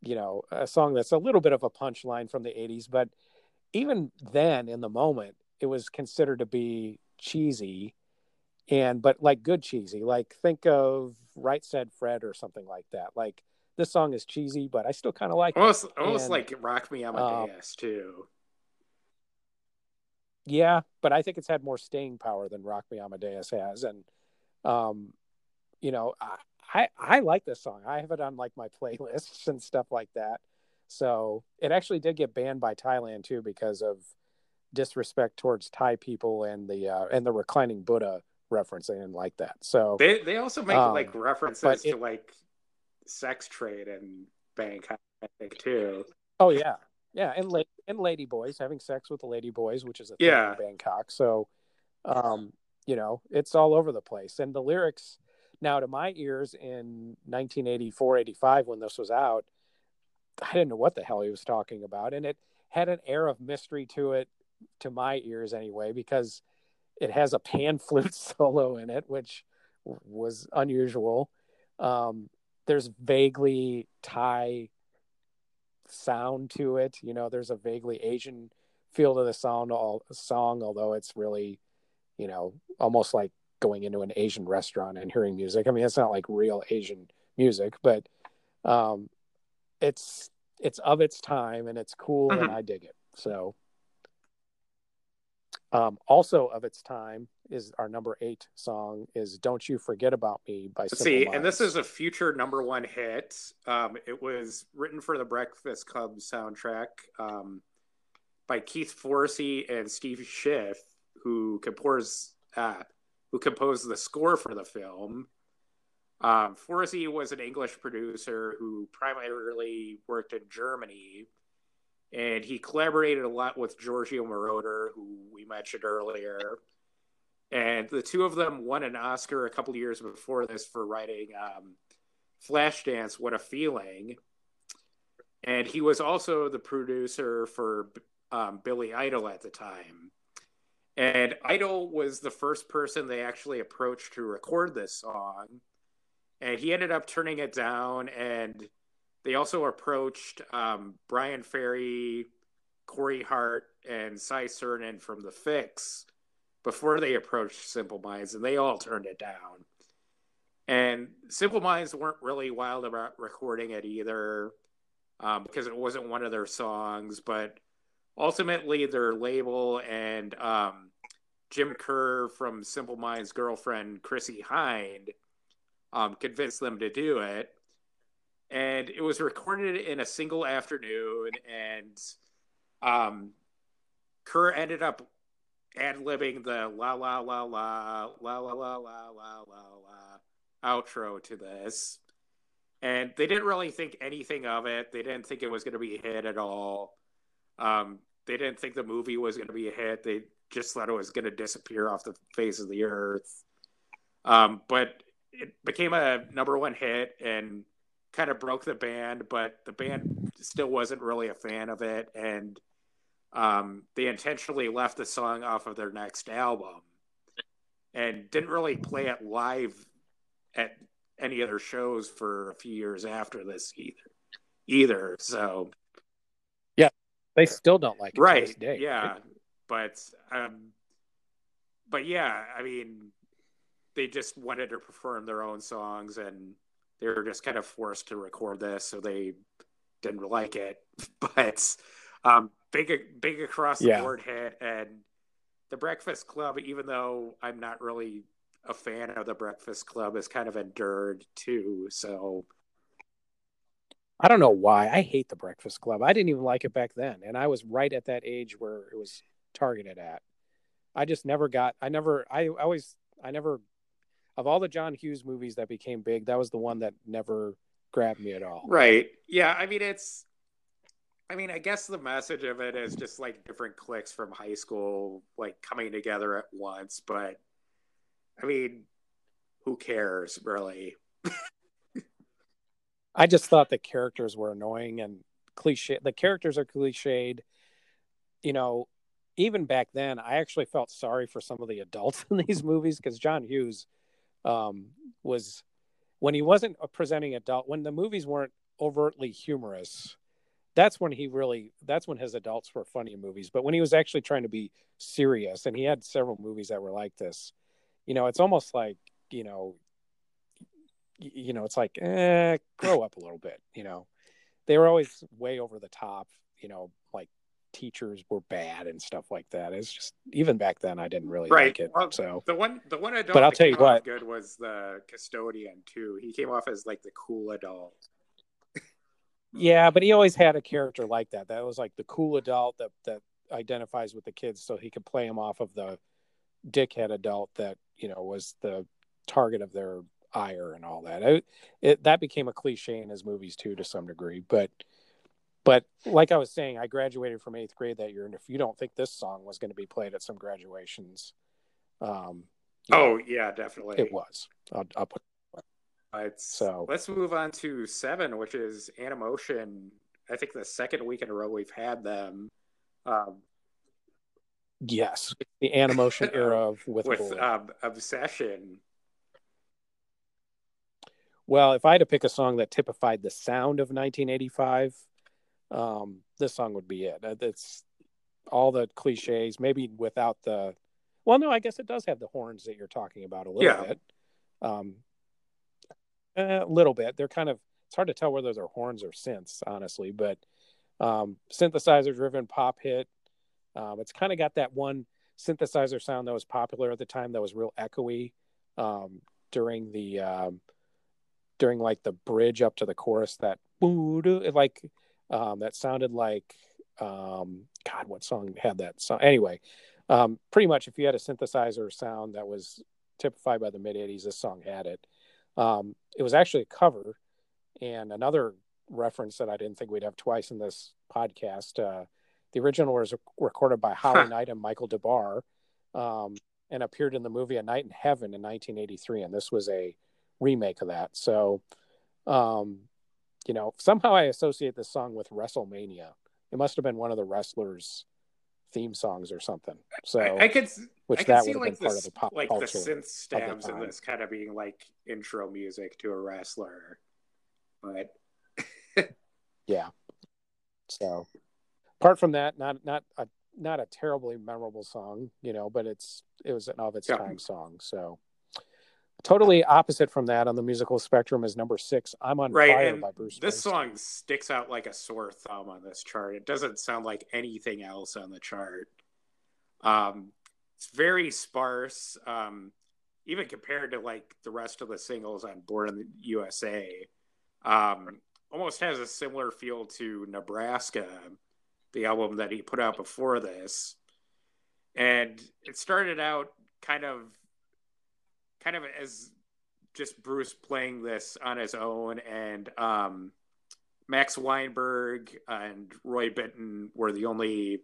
you know, a song that's a little bit of a punchline from the 80s, but even then in the moment, it was considered to be cheesy and but like good cheesy. Like think of Right Said Fred or something like that. Like this song is cheesy, but I still kind of like almost, it. Almost and, like Rock Me Amadeus um, too. Yeah, but I think it's had more staying power than Rock Me Amadeus has, and um, you know, I, I I like this song. I have it on like my playlists <laughs> and stuff like that. So it actually did get banned by Thailand too because of disrespect towards Thai people and the uh, and the reclining Buddha reference. They didn't like that. So they they also make um, like references it, to like sex trade and Bangkok, I think too. Oh yeah, yeah, and la- and lady boys having sex with the lady boys, which is a thing yeah. in Bangkok. So, um, you know, it's all over the place, and the lyrics now, to my ears in 1984, 85, when this was out, I didn't know what the hell he was talking about. And it had an air of mystery to it, to my ears anyway, because it has a pan <laughs> flute solo in it, which was unusual. Um, there's vaguely Thai sound to it. You know, there's a vaguely Asian feel to the sound all song, although it's really, you know, almost like going into an Asian restaurant and hearing music. I mean, it's not like real Asian music, but um, it's it's of its time and it's cool mm-hmm. and I dig it. So um, also of its time is our number eight song is "Don't You Forget About Me" by Simple See, Minds. and this is a future number one hit. Um, it was written for the Breakfast Club soundtrack um, by Keith Forsey and Steve Schiff, who composes uh, who composed the score for the film. Um, Forsey was an English producer who primarily worked in Germany, and he collaborated a lot with Giorgio Moroder, who we mentioned earlier. And the two of them won an Oscar a couple years before this for writing um, Flashdance, What a Feeling. And he was also the producer for um, Billy Idol at the time. And Idol was the first person they actually approached to record this song. And he ended up turning it down. And they also approached um, Bryan Ferry, Corey Hart, and Cy Curnin from The Fixx before they approached Simple Minds, and they all turned it down. And Simple Minds weren't really wild about recording it either um, because it wasn't one of their songs. But ultimately, their label and um, Jim Kerr from Simple Minds' girlfriend, Chrissie Hynde, um, convinced them to do it. And it was recorded in a single afternoon, and um, Kerr ended up ad libbing the la la la la la la la la la la la outro to this. And they didn't really think anything of it. They didn't think it was going to be a hit at all. Um, they didn't think the movie was going to be a hit. They just thought it was going to disappear off the face of the earth. Um, but it became a number one hit and kind of broke the band, but the band still wasn't really a fan of it. And um, they intentionally left the song off of their next album and didn't really play it live at any other shows for a few years after this either. Either so, they still don't like it right. Day, yeah, but um, but yeah, I mean, they just wanted to perform their own songs, and they were just kind of forced to record this, so they didn't like it. <laughs> But um, big, big across the yeah. board hit, and the Breakfast Club, even though I'm not really a fan of the Breakfast Club has kind of endured too. So I don't know why. I hate the Breakfast Club. I didn't even like it back then, and I was right at that age where it was targeted at. I just never got. I never. I always. I never. Of all the John Hughes movies that became big, that was the one that never grabbed me at all. Right. Yeah. I mean, it's. I mean, I guess the message of it is just like different cliques from high school, like coming together at once. But I mean, who cares, really? <laughs> I just thought the characters were annoying and cliche. The characters are cliched. You know, even back then, I actually felt sorry for some of the adults <laughs> in these movies because John Hughes um, was, when he wasn't presenting adult, when the movies weren't overtly humorous, that's when he really, that's when his adults were funny movies. But when he was actually trying to be serious, and he had several movies that were like this, you know, it's almost like, you know, you know, it's like, eh, grow up a little bit, you know. They were always way over the top, you know, like teachers were bad and stuff like that. It's just even back then I didn't really right. like it. Well, so the one the one adult but I'll tell you what good was the custodian too. He came off as like the cool adult. yeah, but he always had a character like that. That was like the cool adult that that identifies with the kids so he could play him off of the dickhead adult that you know was the target of their ire and all that. It, it, that became a cliche in his movies too, to some degree. But but like I was saying, I graduated from eighth grade that year, and if you don't think this song was going to be played at some graduations, um, oh yeah, definitely it was. I'll, I'll put. So let's move on to seven, which is Animotion. I think the second week in a row we've had them. Um, Yes, the Animotion <laughs> era of with, with um, obsession. Well, if I had to pick a song that typified the sound of 1985, um, this song would be it. It's all the cliches, maybe without the. Well, no, I guess it does have the horns that you're talking about a little yeah. bit. Um, a little bit. They're kind of. It's hard to tell whether they're horns or synths, honestly, but um, synthesizer-driven pop hit um, it's kind of got that one synthesizer sound that was popular at the time that was real echoey um, during the um, during like the bridge up to the chorus that like um, that sounded like um, God, what song had that song? Anyway, um, pretty much if you had a synthesizer sound that was typified by the mid '80s, this song had it. Um, it was actually a cover, and another reference that I didn't think we'd have twice in this podcast. Uh, the original was recorded by Holly huh. Knight and Michael Des Barres, um, and appeared in the movie A Night in Heaven in 1983, and this was a remake of that. So, um, you know, somehow I associate this song with WrestleMania. It must have been one of the wrestlers' theme songs or something. So I, I could, which I could that would have like been part of the pop like the synth stabs and this kind of being like intro music to a wrestler, but <laughs> yeah. So apart from that, not not a not a terribly memorable song, you know, but it's it was an of its Yeah. time song. So totally opposite from that on the musical spectrum is number six. I'm on Right, fire by Bruce. This Springsteen. song sticks out like a sore thumb on this chart. It doesn't sound like anything else on the chart. Um, it's very sparse, um, even compared to like the rest of the singles on Born in the USA. Um, almost has a similar feel to Nebraska, the album that he put out before this. And it started out kind of kind of as just Bruce playing this on his own, and um, Max Weinberg and Roy Bittan were the only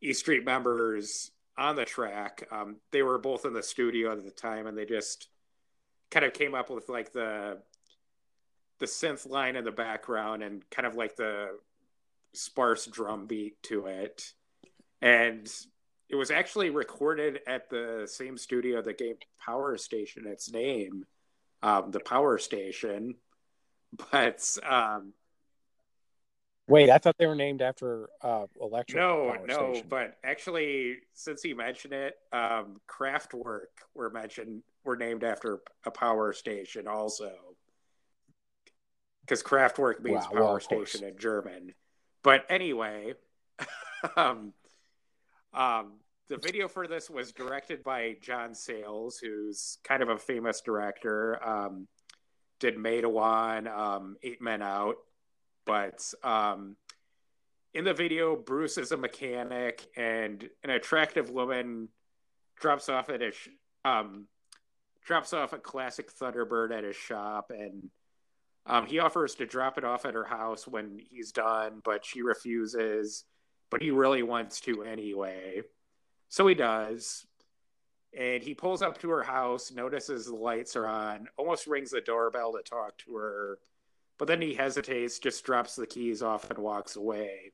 E Street members on the track. Um, they were both in the studio at the time, and they just kind of came up with like the the synth line in the background and kind of like the sparse drum beat to it. And it was actually recorded at the same studio that gave Power Station its name, um, the Power Station. <laughs> But um, Wait, I thought they were named after uh, electric. no, no, station. but actually, since you mentioned it, um, Kraftwerk were mentioned were named after a power station also, because Kraftwerk means Wow, well, power course. station in German. But anyway, <laughs> um, um, the video for this was directed by John Sayles, who's kind of a famous director. Um, did Matewan, um, Eight Men Out, but um, in the video, Bruce is a mechanic, and an attractive woman drops off at his um, drops off a classic Thunderbird at his shop, and um, he offers to drop it off at her house when he's done, but she refuses. But he really wants to anyway, so he does. And he pulls up to her house, notices the lights are on, almost rings the doorbell to talk to her, but then he hesitates, just drops the keys off and walks away.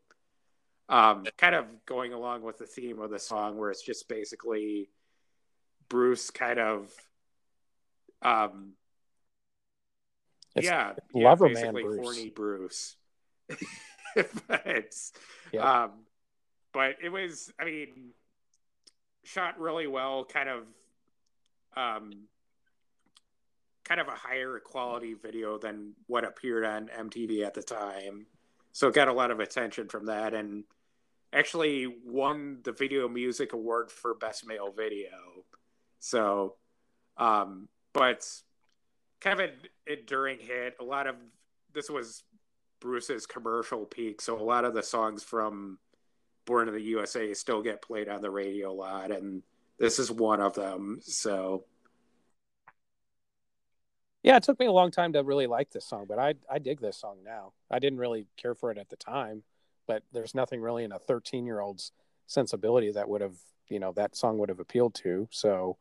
Um, kind of going along with the theme of the song, where it's just basically Bruce kind of, um, It's yeah, Lover yeah, Man Bruce. horny Bruce. <laughs> but, Yeah. um, but it was, I mean, shot really well, kind of, um, kind of a higher quality video than what appeared on MTV at the time. So it got a lot of attention from that and actually won the Video Music Award for Best Male Video. So, um, but kind of an enduring hit. A lot of this was Bruce's commercial peak, so a lot of the songs from Born in the USA still get played on the radio a lot, and this is one of them. So, Yeah, it took me a long time to really like this song, but I I dig this song now. I didn't really care for it at the time, but there's nothing really in a 13 year old's sensibility that would have you know that song would have appealed to. So,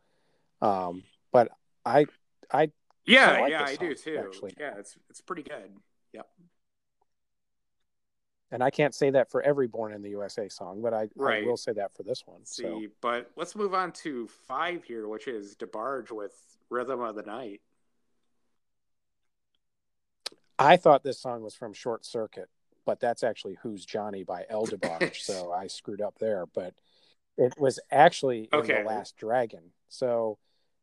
um, but I I yeah, I like yeah, I do too. actually. Yeah, it's it's pretty good. Yep. And I can't say that for every Born in the USA song, but I, I will say that for this one. See, So but let's move on to five here, which is DeBarge with Rhythm of the Night. I thought this song was from Short Circuit, but that's actually Who's Johnny by El <laughs> DeBarge. so I screwed up there, but it was actually in Okay. The Last Dragon. So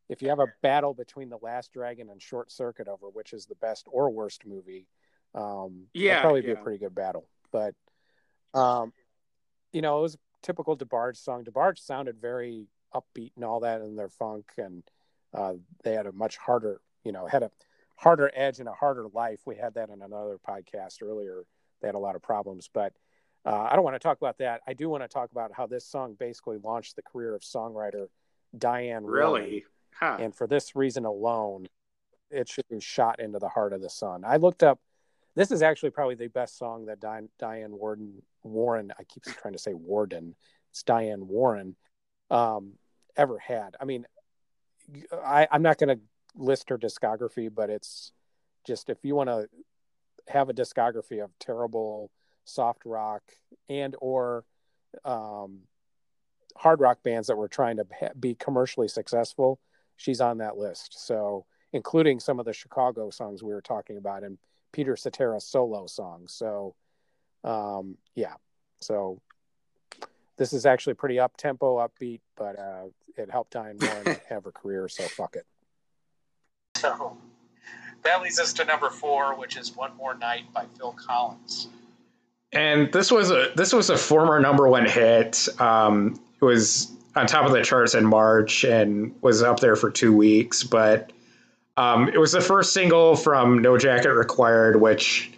if you have a battle between The Last Dragon and Short Circuit over which is the best or worst movie, um, Yeah, probably be a pretty good battle. But, um, you know, it was a typical DeBarge song. DeBarge sounded very upbeat and all that in their funk, and uh, they had a much harder, you know, had a harder edge and a harder life. We had that in another podcast earlier. They had a lot of problems, but uh, I don't want to talk about that. I do want to talk about how this song basically launched the career of songwriter Diane. Really? Huh. And for this reason alone, it should be shot into the heart of the sun. I looked up. This is actually probably the best song that Diane, Warden Warren. I keep trying to say Warden. It's Diane Warren. Um, ever had. I mean, I, I'm not going to list her discography, but it's just if you want to have a discography of terrible soft rock and or um, hard rock bands that were trying to be commercially successful, she's on that list. So, including some of the Chicago songs we were talking about and Peter Cetera solo song. So, um, yeah. So, This is actually pretty up tempo, upbeat, but uh, it helped Diane Warren have her career, so fuck it. So that leads us to number four, which is "One More Night" by Phil Collins. And this was a this was a former number one hit. Um, it was on top of the charts in March and was up there for two weeks. But um, it was the first single from No Jacket Required, which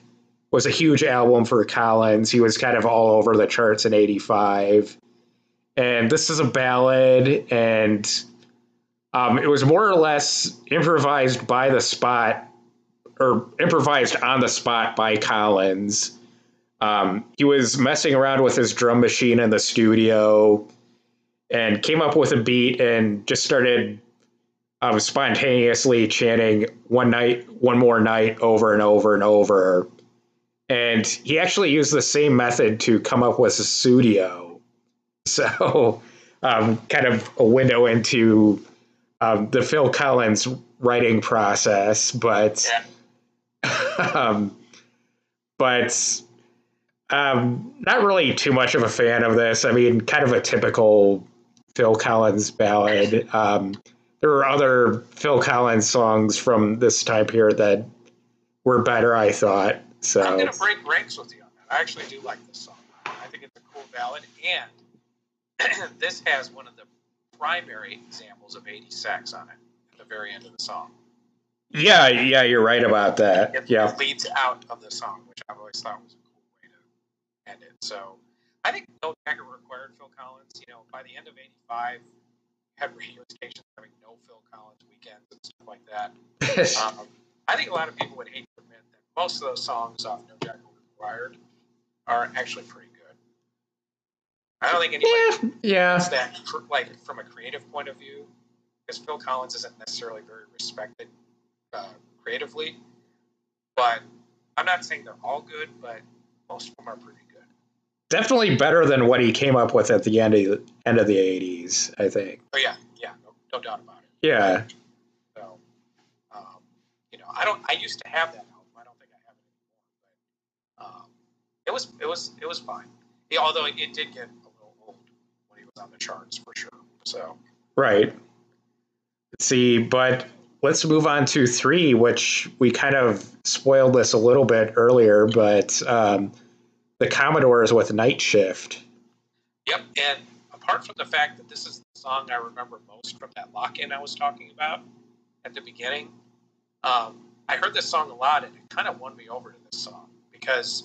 was a huge album for Collins. He was kind of all over the charts in '85. And this is a ballad, and um, it was more or less improvised by the spot, or improvised on the spot by Collins. Um, he was messing around with his drum machine in the studio and came up with a beat and just started um, spontaneously chanting one night, one more night over and over and over. And he actually used the same method to come up with Sussudio. <laughs> So, um, kind of a window into um, the Phil Collins writing process, but, Yeah. <laughs> um, but um, not really too much of a fan of this. I mean, kind of a typical Phil Collins ballad. Um, there were other Phil Collins songs from this time period that were better, I thought. So I'm going to break ranks with you on that. I actually do like this song. I think it's a cool ballad, and <clears throat> this has one of the primary examples of 80s sax on it at the very end of the song. yeah, yeah, you're right about that. It Yeah, leads out of the song, which I've always thought was a cool way to end it. So I think No Jacket required Phil Collins. You know, by the end of '85, had radio stations having no Phil Collins weekends and stuff like that. <laughs> Um, I think a lot of people would hate to admit that most of those songs off No Jacket Required are actually pretty good. I don't think anybody yeah, thinks that, like from a creative point of view, because Phil Collins isn't necessarily very respected uh, creatively. But I'm not saying they're all good, but most of them are pretty. Definitely better than what he came up with at the end of end of the '80s. I think. Oh yeah, yeah, no, no doubt about it. Yeah, So, um, you know, I don't. I used to have that album. I don't think I have it anymore. But um, it was it was it was fine. Yeah, although it, it did get a little old when he was on the charts for sure. So right. Let's see, but let's move on to three, which we kind of spoiled this a little bit earlier, but um, the Commodores with Night Shift. Yep, and apart from the fact that this is the song I remember most from that lock-in I was talking about at the beginning, um, I heard this song a lot, and it kind of won me over to this song because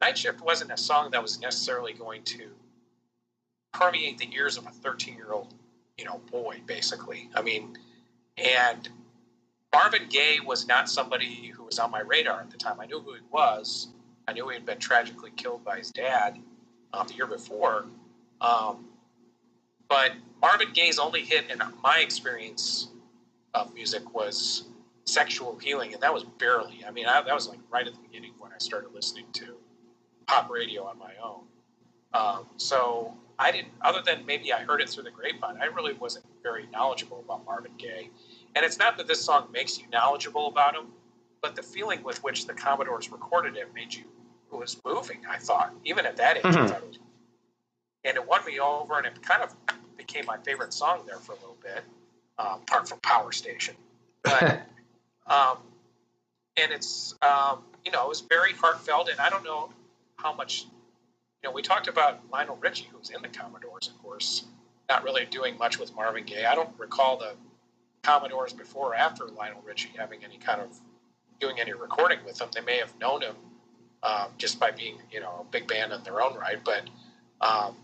Night Shift wasn't a song that was necessarily going to permeate the ears of a 13-year-old, you know, boy, basically. I mean, and Marvin Gaye was not somebody who was on my radar at the time. I knew who he was. I knew he had been tragically killed by his dad um, the year before. Um, but Marvin Gaye's only hit, in my experience of music, was "Sexual Healing," and that was barely. I mean, I, that was like right at the beginning when I started listening to pop radio on my own. Um, so I didn't, other than maybe I heard it through the grapevine. I really wasn't very knowledgeable about Marvin Gaye. And it's not that this song makes you knowledgeable about him, but the feeling with which the Commodores recorded it made you it was moving. I thought, even at that age, I Mhm. thought it was, and it won me over, and it kind of became my favorite song there for a little bit, um, apart from Power Station. But <laughs> um, and it's um, you know it was very heartfelt, and I don't know how much you know. We talked about Lionel Richie, who was in the Commodores, of course, not really doing much with Marvin Gaye. I don't recall the Commodores before or after Lionel Richie having any kind of doing any recording with them. They may have known him um, just by being you know a big band in their own right, but um,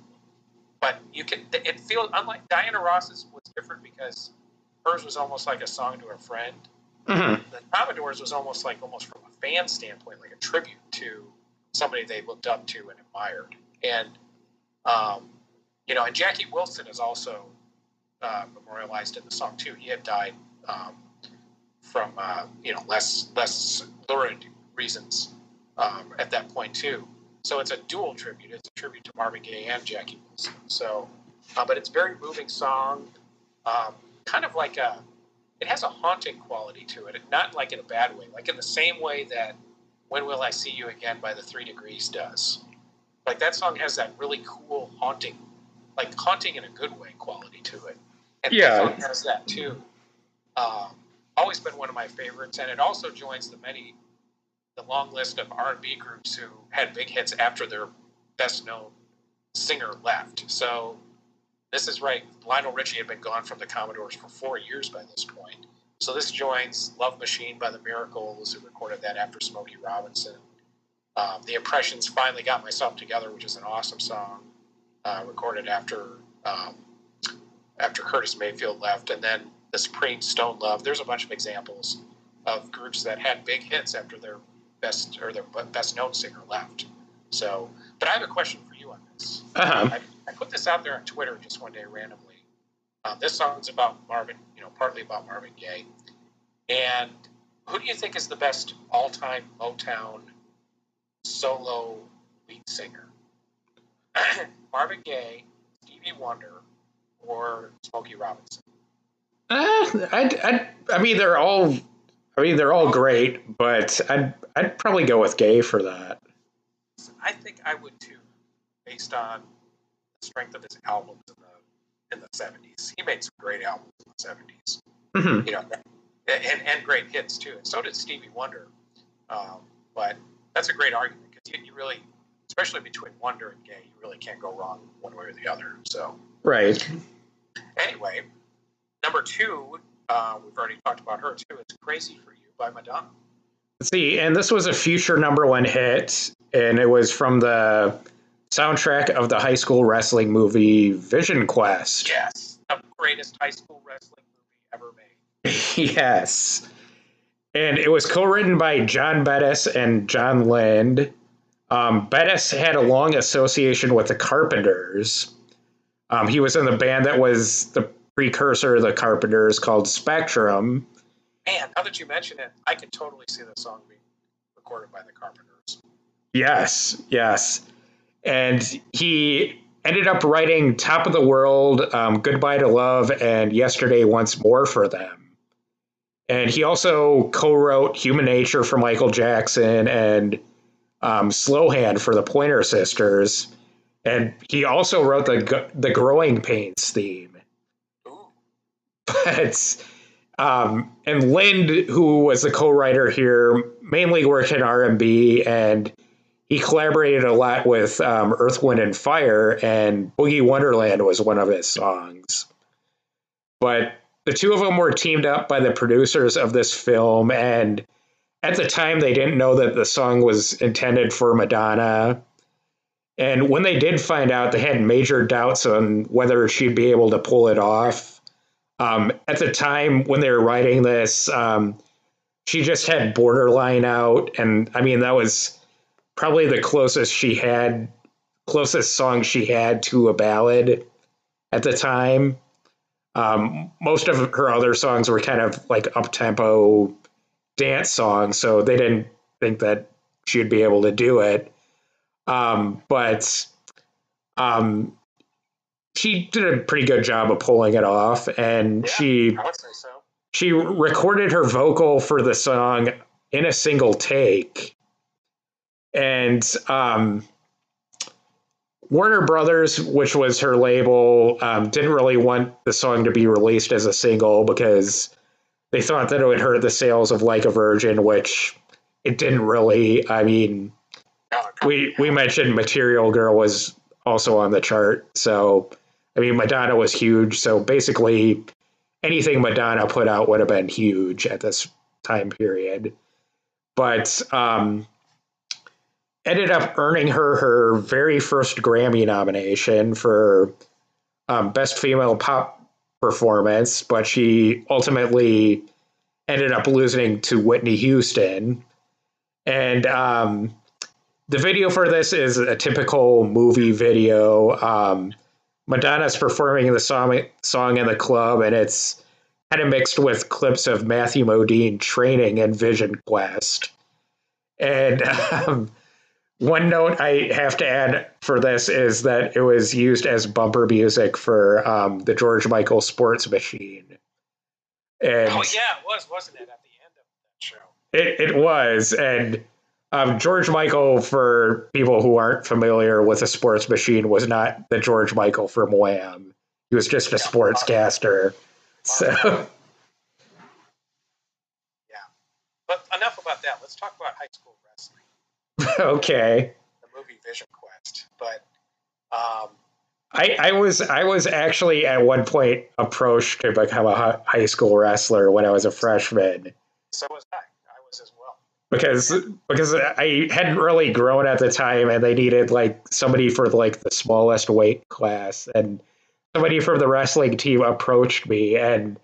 but you can it feels unlike Diana Ross's was different because hers was almost like a song to a friend Mhm. the Commodores was almost like almost from a fan standpoint, like a tribute to somebody they looked up to and admired. And um, you know, and Jackie Wilson is also uh, memorialized in the song too. He had died um, from uh, you know less less lurid reasons um, at that point too. So it's a dual tribute. It's a tribute to Marvin Gaye and Jackie Wilson. So, uh, but it's a very moving song, um, kind of like a it has a haunting quality to it, and not like in a bad way, like in the same way that "When Will I See You Again" by the Three Degrees does. Like that song has that really cool haunting like haunting in a good way quality to it. And Yeah. P-Funk has that too. Um, always been one of my favorites, and it also joins the many, the long list of R&B groups who had big hits after their best known singer left. So this is right. Lionel Richie had been gone from the Commodores for four years by this point. So this joins Love Machine by the Miracles, who recorded that after Smokey Robinson. Um, the Impressions finally got myself together, which is an awesome song, uh, recorded after um, after Curtis Mayfield left, and then the Supreme Stone Love. There's a bunch of examples of groups that had big hits after their best or their best known singer left. So, but I have a question for you on this. Uh-huh. I, I put this out there on Twitter just one day randomly. Um, this song's about Marvin, you know, partly about Marvin Gaye. And who do you think is the best all-time Motown solo lead singer? <clears throat> Marvin Gaye, Stevie Wonder, or Smokey Robinson? Uh, I'd, I'd, I mean, they're all. I mean, they're all great, but I'd I'd probably go with Gaye for that. I think I would too, based on the strength of his albums in the in the seventies. He made some great albums in the seventies. hmm you know, and, and great hits too. And so did Stevie Wonder. Um, but that's a great argument because you, you really, especially between Wonder and Gaye, you really can't go wrong one way or the other. So Right. anyway, number two, uh, we've already talked about her too. It's "Crazy for You" by Madonna. Let's see, and this was a future number one hit, and it was from the soundtrack of the high school wrestling movie Vision Quest. Yes, the greatest high school wrestling movie ever made. <laughs> yes. And it was co written by John Bettis and John Lind. Um, Bettis had a long association with the Carpenters. Um, he was in the band that was the precursor of the Carpenters called Spectrum. And now that you mention it, I can totally see the song being recorded by the Carpenters. Yes, yes. And he ended up writing Top of the World, um, Goodbye to Love, and Yesterday Once More for them. And he also co wrote Human Nature for Michael Jackson and um, Slow Hand for the Pointer Sisters. And he also wrote the, the Growing Pains theme. <laughs> But um, and Lind, who was the co-writer here, mainly worked in R and B, and he collaborated a lot with um, Earth, Wind, and Fire, and Boogie Wonderland was one of his songs. But the two of them were teamed up by the producers of this film, and at the time they didn't know that the song was intended for Madonna. And when they did find out, they had major doubts on whether she'd be able to pull it off. Um, at the time when they were writing this, um, she just had borderline out, and I mean that was probably the closest she had, closest song she had to a ballad at the time. Um, most of her other songs were kind of like up tempo dance songs, so they didn't think that she'd be able to do it. Um, but um, she did a pretty good job of pulling it off, and Yeah. she I would say so. she recorded her vocal for the song in a single take and um, warner brothers which was her label um, didn't really want the song to be released as a single because they thought that it would hurt the sales of like a virgin which it didn't really i mean we we mentioned material girl was also on the chart so i mean madonna was huge so basically anything Madonna put out would have been huge at this time period. But um, ended up earning her her very first Grammy nomination for um, Best Female Pop Performance, but she ultimately ended up losing to Whitney Houston. And um, the video for this is a typical movie video. Um, Madonna's performing the song song in the club, and it's kind of mixed with clips of Matthew Modine training in Vision Quest. And <laughs> um, one note I have to add for this is that it was used as bumper music for um, the George Michael Sports Machine. And Oh yeah, it was, wasn't it, at the end of that show? it, it was, and Um, George Michael, for people who aren't familiar with a sports machine, was not the George Michael from Wham. He was just a sportscaster. So, Yeah. But enough about that. Let's talk about high school wrestling, <laughs> okay. the movie Vision Quest. But um, I, I was I was actually at one point approached to become a high school wrestler when I was a freshman so was I. I was as well. Because because I hadn't really grown at the time and they needed like somebody for like the smallest weight class and somebody from the wrestling team approached me and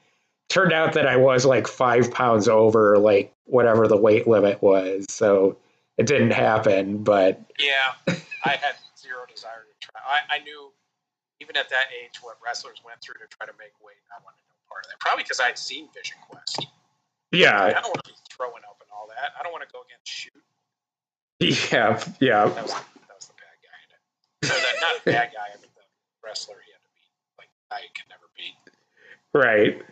turned out that I was like five pounds over like whatever the weight limit was so it didn't happen but Yeah, I had zero desire to try. I, I knew, even at that age, what wrestlers went through to try to make weight. I wanted no part of that. Probably because I'd seen Vision Quest. Yeah, I don't want to be throwing up all that. I don't want to go against Shute. yeah yeah That was that was the bad guy in it. So that not bad guy, I mean the wrestler he had to beat. Like I could never beat. right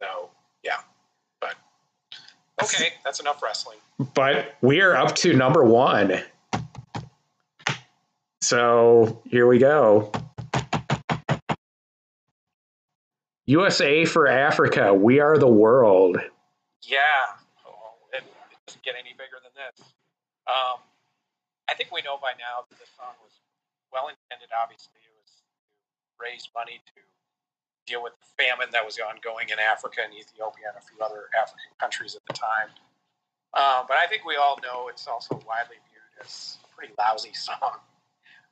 So yeah, but okay, that's enough wrestling. but we are up to number one. So here we go. USA for Africa. We are the world. Yeah, oh, it, it doesn't get any bigger than this. Um, I think we know by now that this song was well intended. Obviously, it was to raise money to deal with the famine that was ongoing in Africa and Ethiopia and a few other African countries at the time. Um, but I think we all know it's also widely viewed as a pretty lousy song,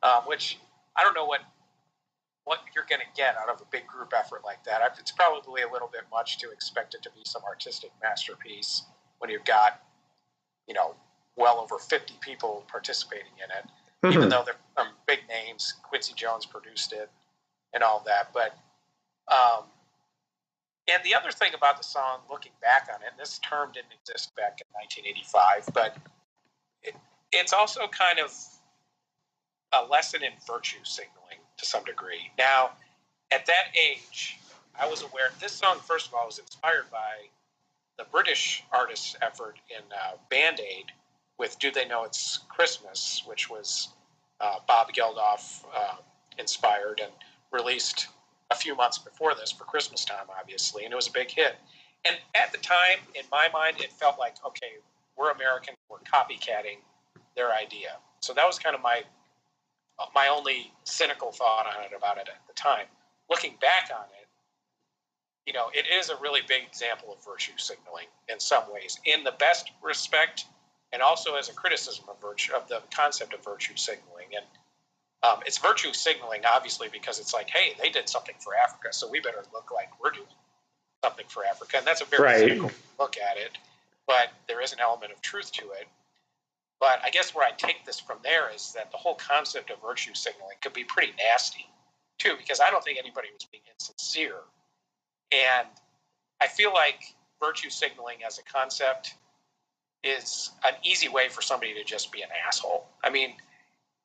um, which I don't know what what you're going to get out of a big group effort like that. It's probably a little bit much to expect it to be some artistic masterpiece when you've got, you know, well over 50 people participating in it even though they're um, big names. Quincy Jones produced it and all that. But um, and the other thing about the song, looking back on it, and this term didn't exist back in 1985, but it, it's also kind of a lesson in virtue signaling to some degree. Now, at that age, I was aware. This song, first of all, was inspired by the British artist's effort in uh, Band Aid with "Do They Know It's Christmas," which was uh, Bob Geldof uh, inspired and released a few months before this for Christmas time, obviously, and it was a big hit. And at the time, in my mind, it felt like, okay, we're American, we're copycatting their idea. So that was kind of my my only cynical thought on it about it at the time. Looking back on it, you know, it is a really big example of virtue signaling in some ways, in the best respect, and also as a criticism of virtue of the concept of virtue signaling. And um, it's virtue signaling, obviously, because it's like, hey, they did something for Africa, so we better look like we're doing something for Africa, and that's a very Right. cynical look at it. But there is an element of truth to it. But I guess where I take this from there is that the whole concept of virtue signaling could be pretty nasty, too, because I don't think anybody was being insincere. And I feel like virtue signaling as a concept is an easy way for somebody to just be an asshole. I mean,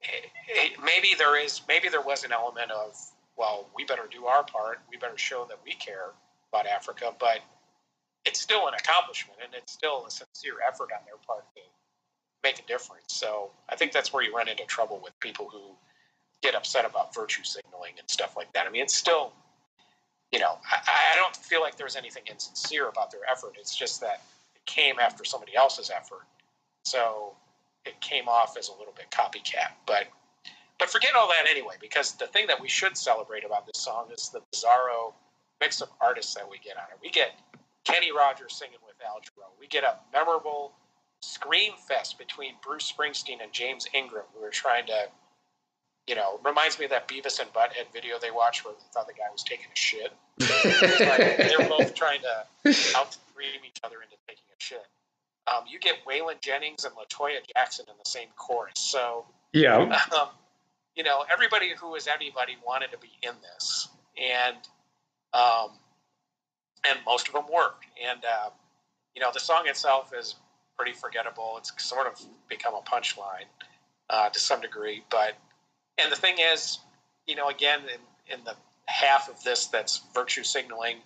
it, it, maybe there is, maybe there was an element of, well, we better do our part. We better show that we care about Africa, but it's still an accomplishment and it's still a sincere effort on their part to make a difference. So I think that's where you run into trouble with people who get upset about virtue signaling and stuff like that. I mean, it's still, you know, I, I don't feel like there's anything insincere about their effort. It's just that it came after somebody else's effort. So it came off as a little bit copycat. But but forget all that anyway, because the thing that we should celebrate about this song is the bizarro mix of artists that we get on it. We get Kenny Rogers singing with Al Jarreau. We get a memorable scream fest between Bruce Springsteen and James Ingram, who are trying to, you know, reminds me of that Beavis and Butthead video they watched where they thought the guy was taking a shit. <laughs> Like, they were both trying to out scream each other into taking a shit. Um, you get Waylon Jennings and La Toya Jackson in the same chorus. So, Yeah. <laughs> um, you know, everybody who was anybody wanted to be in this, and um, and most of them worked. And uh, you know, the song itself is pretty forgettable. It's sort of become a punchline uh, to some degree, but and the thing is, you know, again, in, in the half of this that's virtue signaling,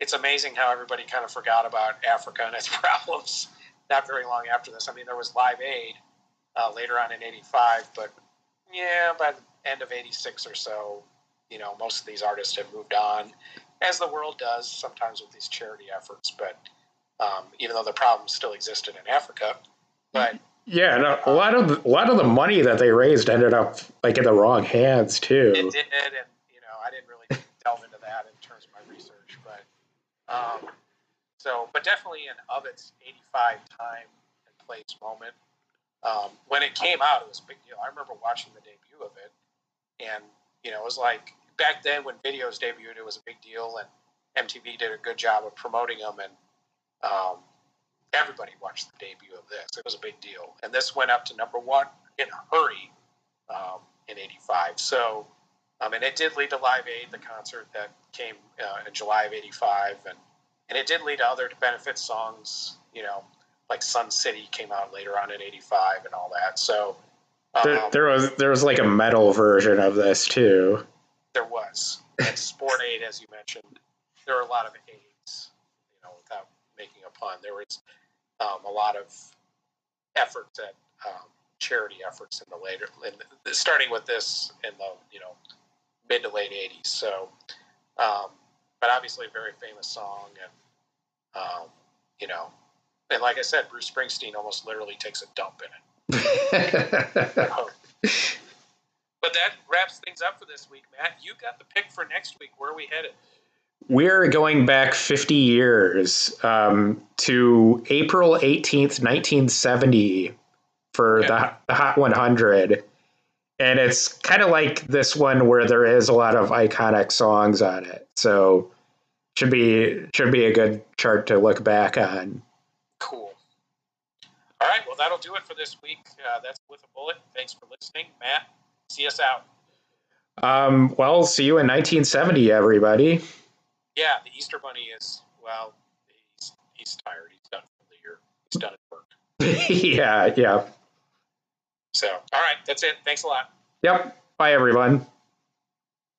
it's amazing how everybody kind of forgot about Africa and its <laughs> problems not very long after this. I mean, there was Live Aid, uh, later on in '85. But yeah, by the end of '86 or so, you know, most of these artists have moved on, as the world does sometimes with these charity efforts. But um, even though the problem still existed in Africa, but yeah, and a, lot of the, a lot of the money that they raised ended up like in the wrong hands too. it did, and you know, I didn't really delve into that in terms of my research, but um, so, but definitely an of its '85 time and place moment. Um, when it came out, it was a big deal. I remember watching the debut of it, and you know, it was like back then when videos debuted, it was a big deal, and MTV did a good job of promoting them, and um, everybody watched the debut of this. It was a big deal, and this went up to number one in a hurry um, in '85. So, um, and it did lead to Live Aid, the concert that came uh, in July of '85, and and it did lead to other benefit songs. You know, like Sun City came out later on in '85 and all that. So. There, um, there was there was like a metal version of this too. There was. And Sport Aid, as you mentioned, there were a lot of aids, you know, without making a pun. There was um, a lot of efforts at um, charity efforts in the later, in the, starting with this in the, you know, mid to late 80s. So, um, but obviously a very famous song. And, um, you know, and like I said, Bruce Springsteen almost literally takes a dump in it. <laughs> But that wraps things up for this week, Matt. You got the pick for next week. Where are we headed? We're going back 50 years um, to April 18th, 1970 for Okay. the, the Hot 100. And it's kind of like this one where there is a lot of iconic songs on it. So should be should be a good chart to look back on. Cool. All right. Well, that'll do it for this week. Uh, that's with a bullet. Thanks for listening, Matt. See us out. Um, well, see you in 1970, everybody. Yeah, the Easter Bunny is well. He's he's tired. He's done for the year. He's done his work. <laughs> yeah, yeah. So, all right. That's it. Thanks a lot. Yep. Bye, everyone.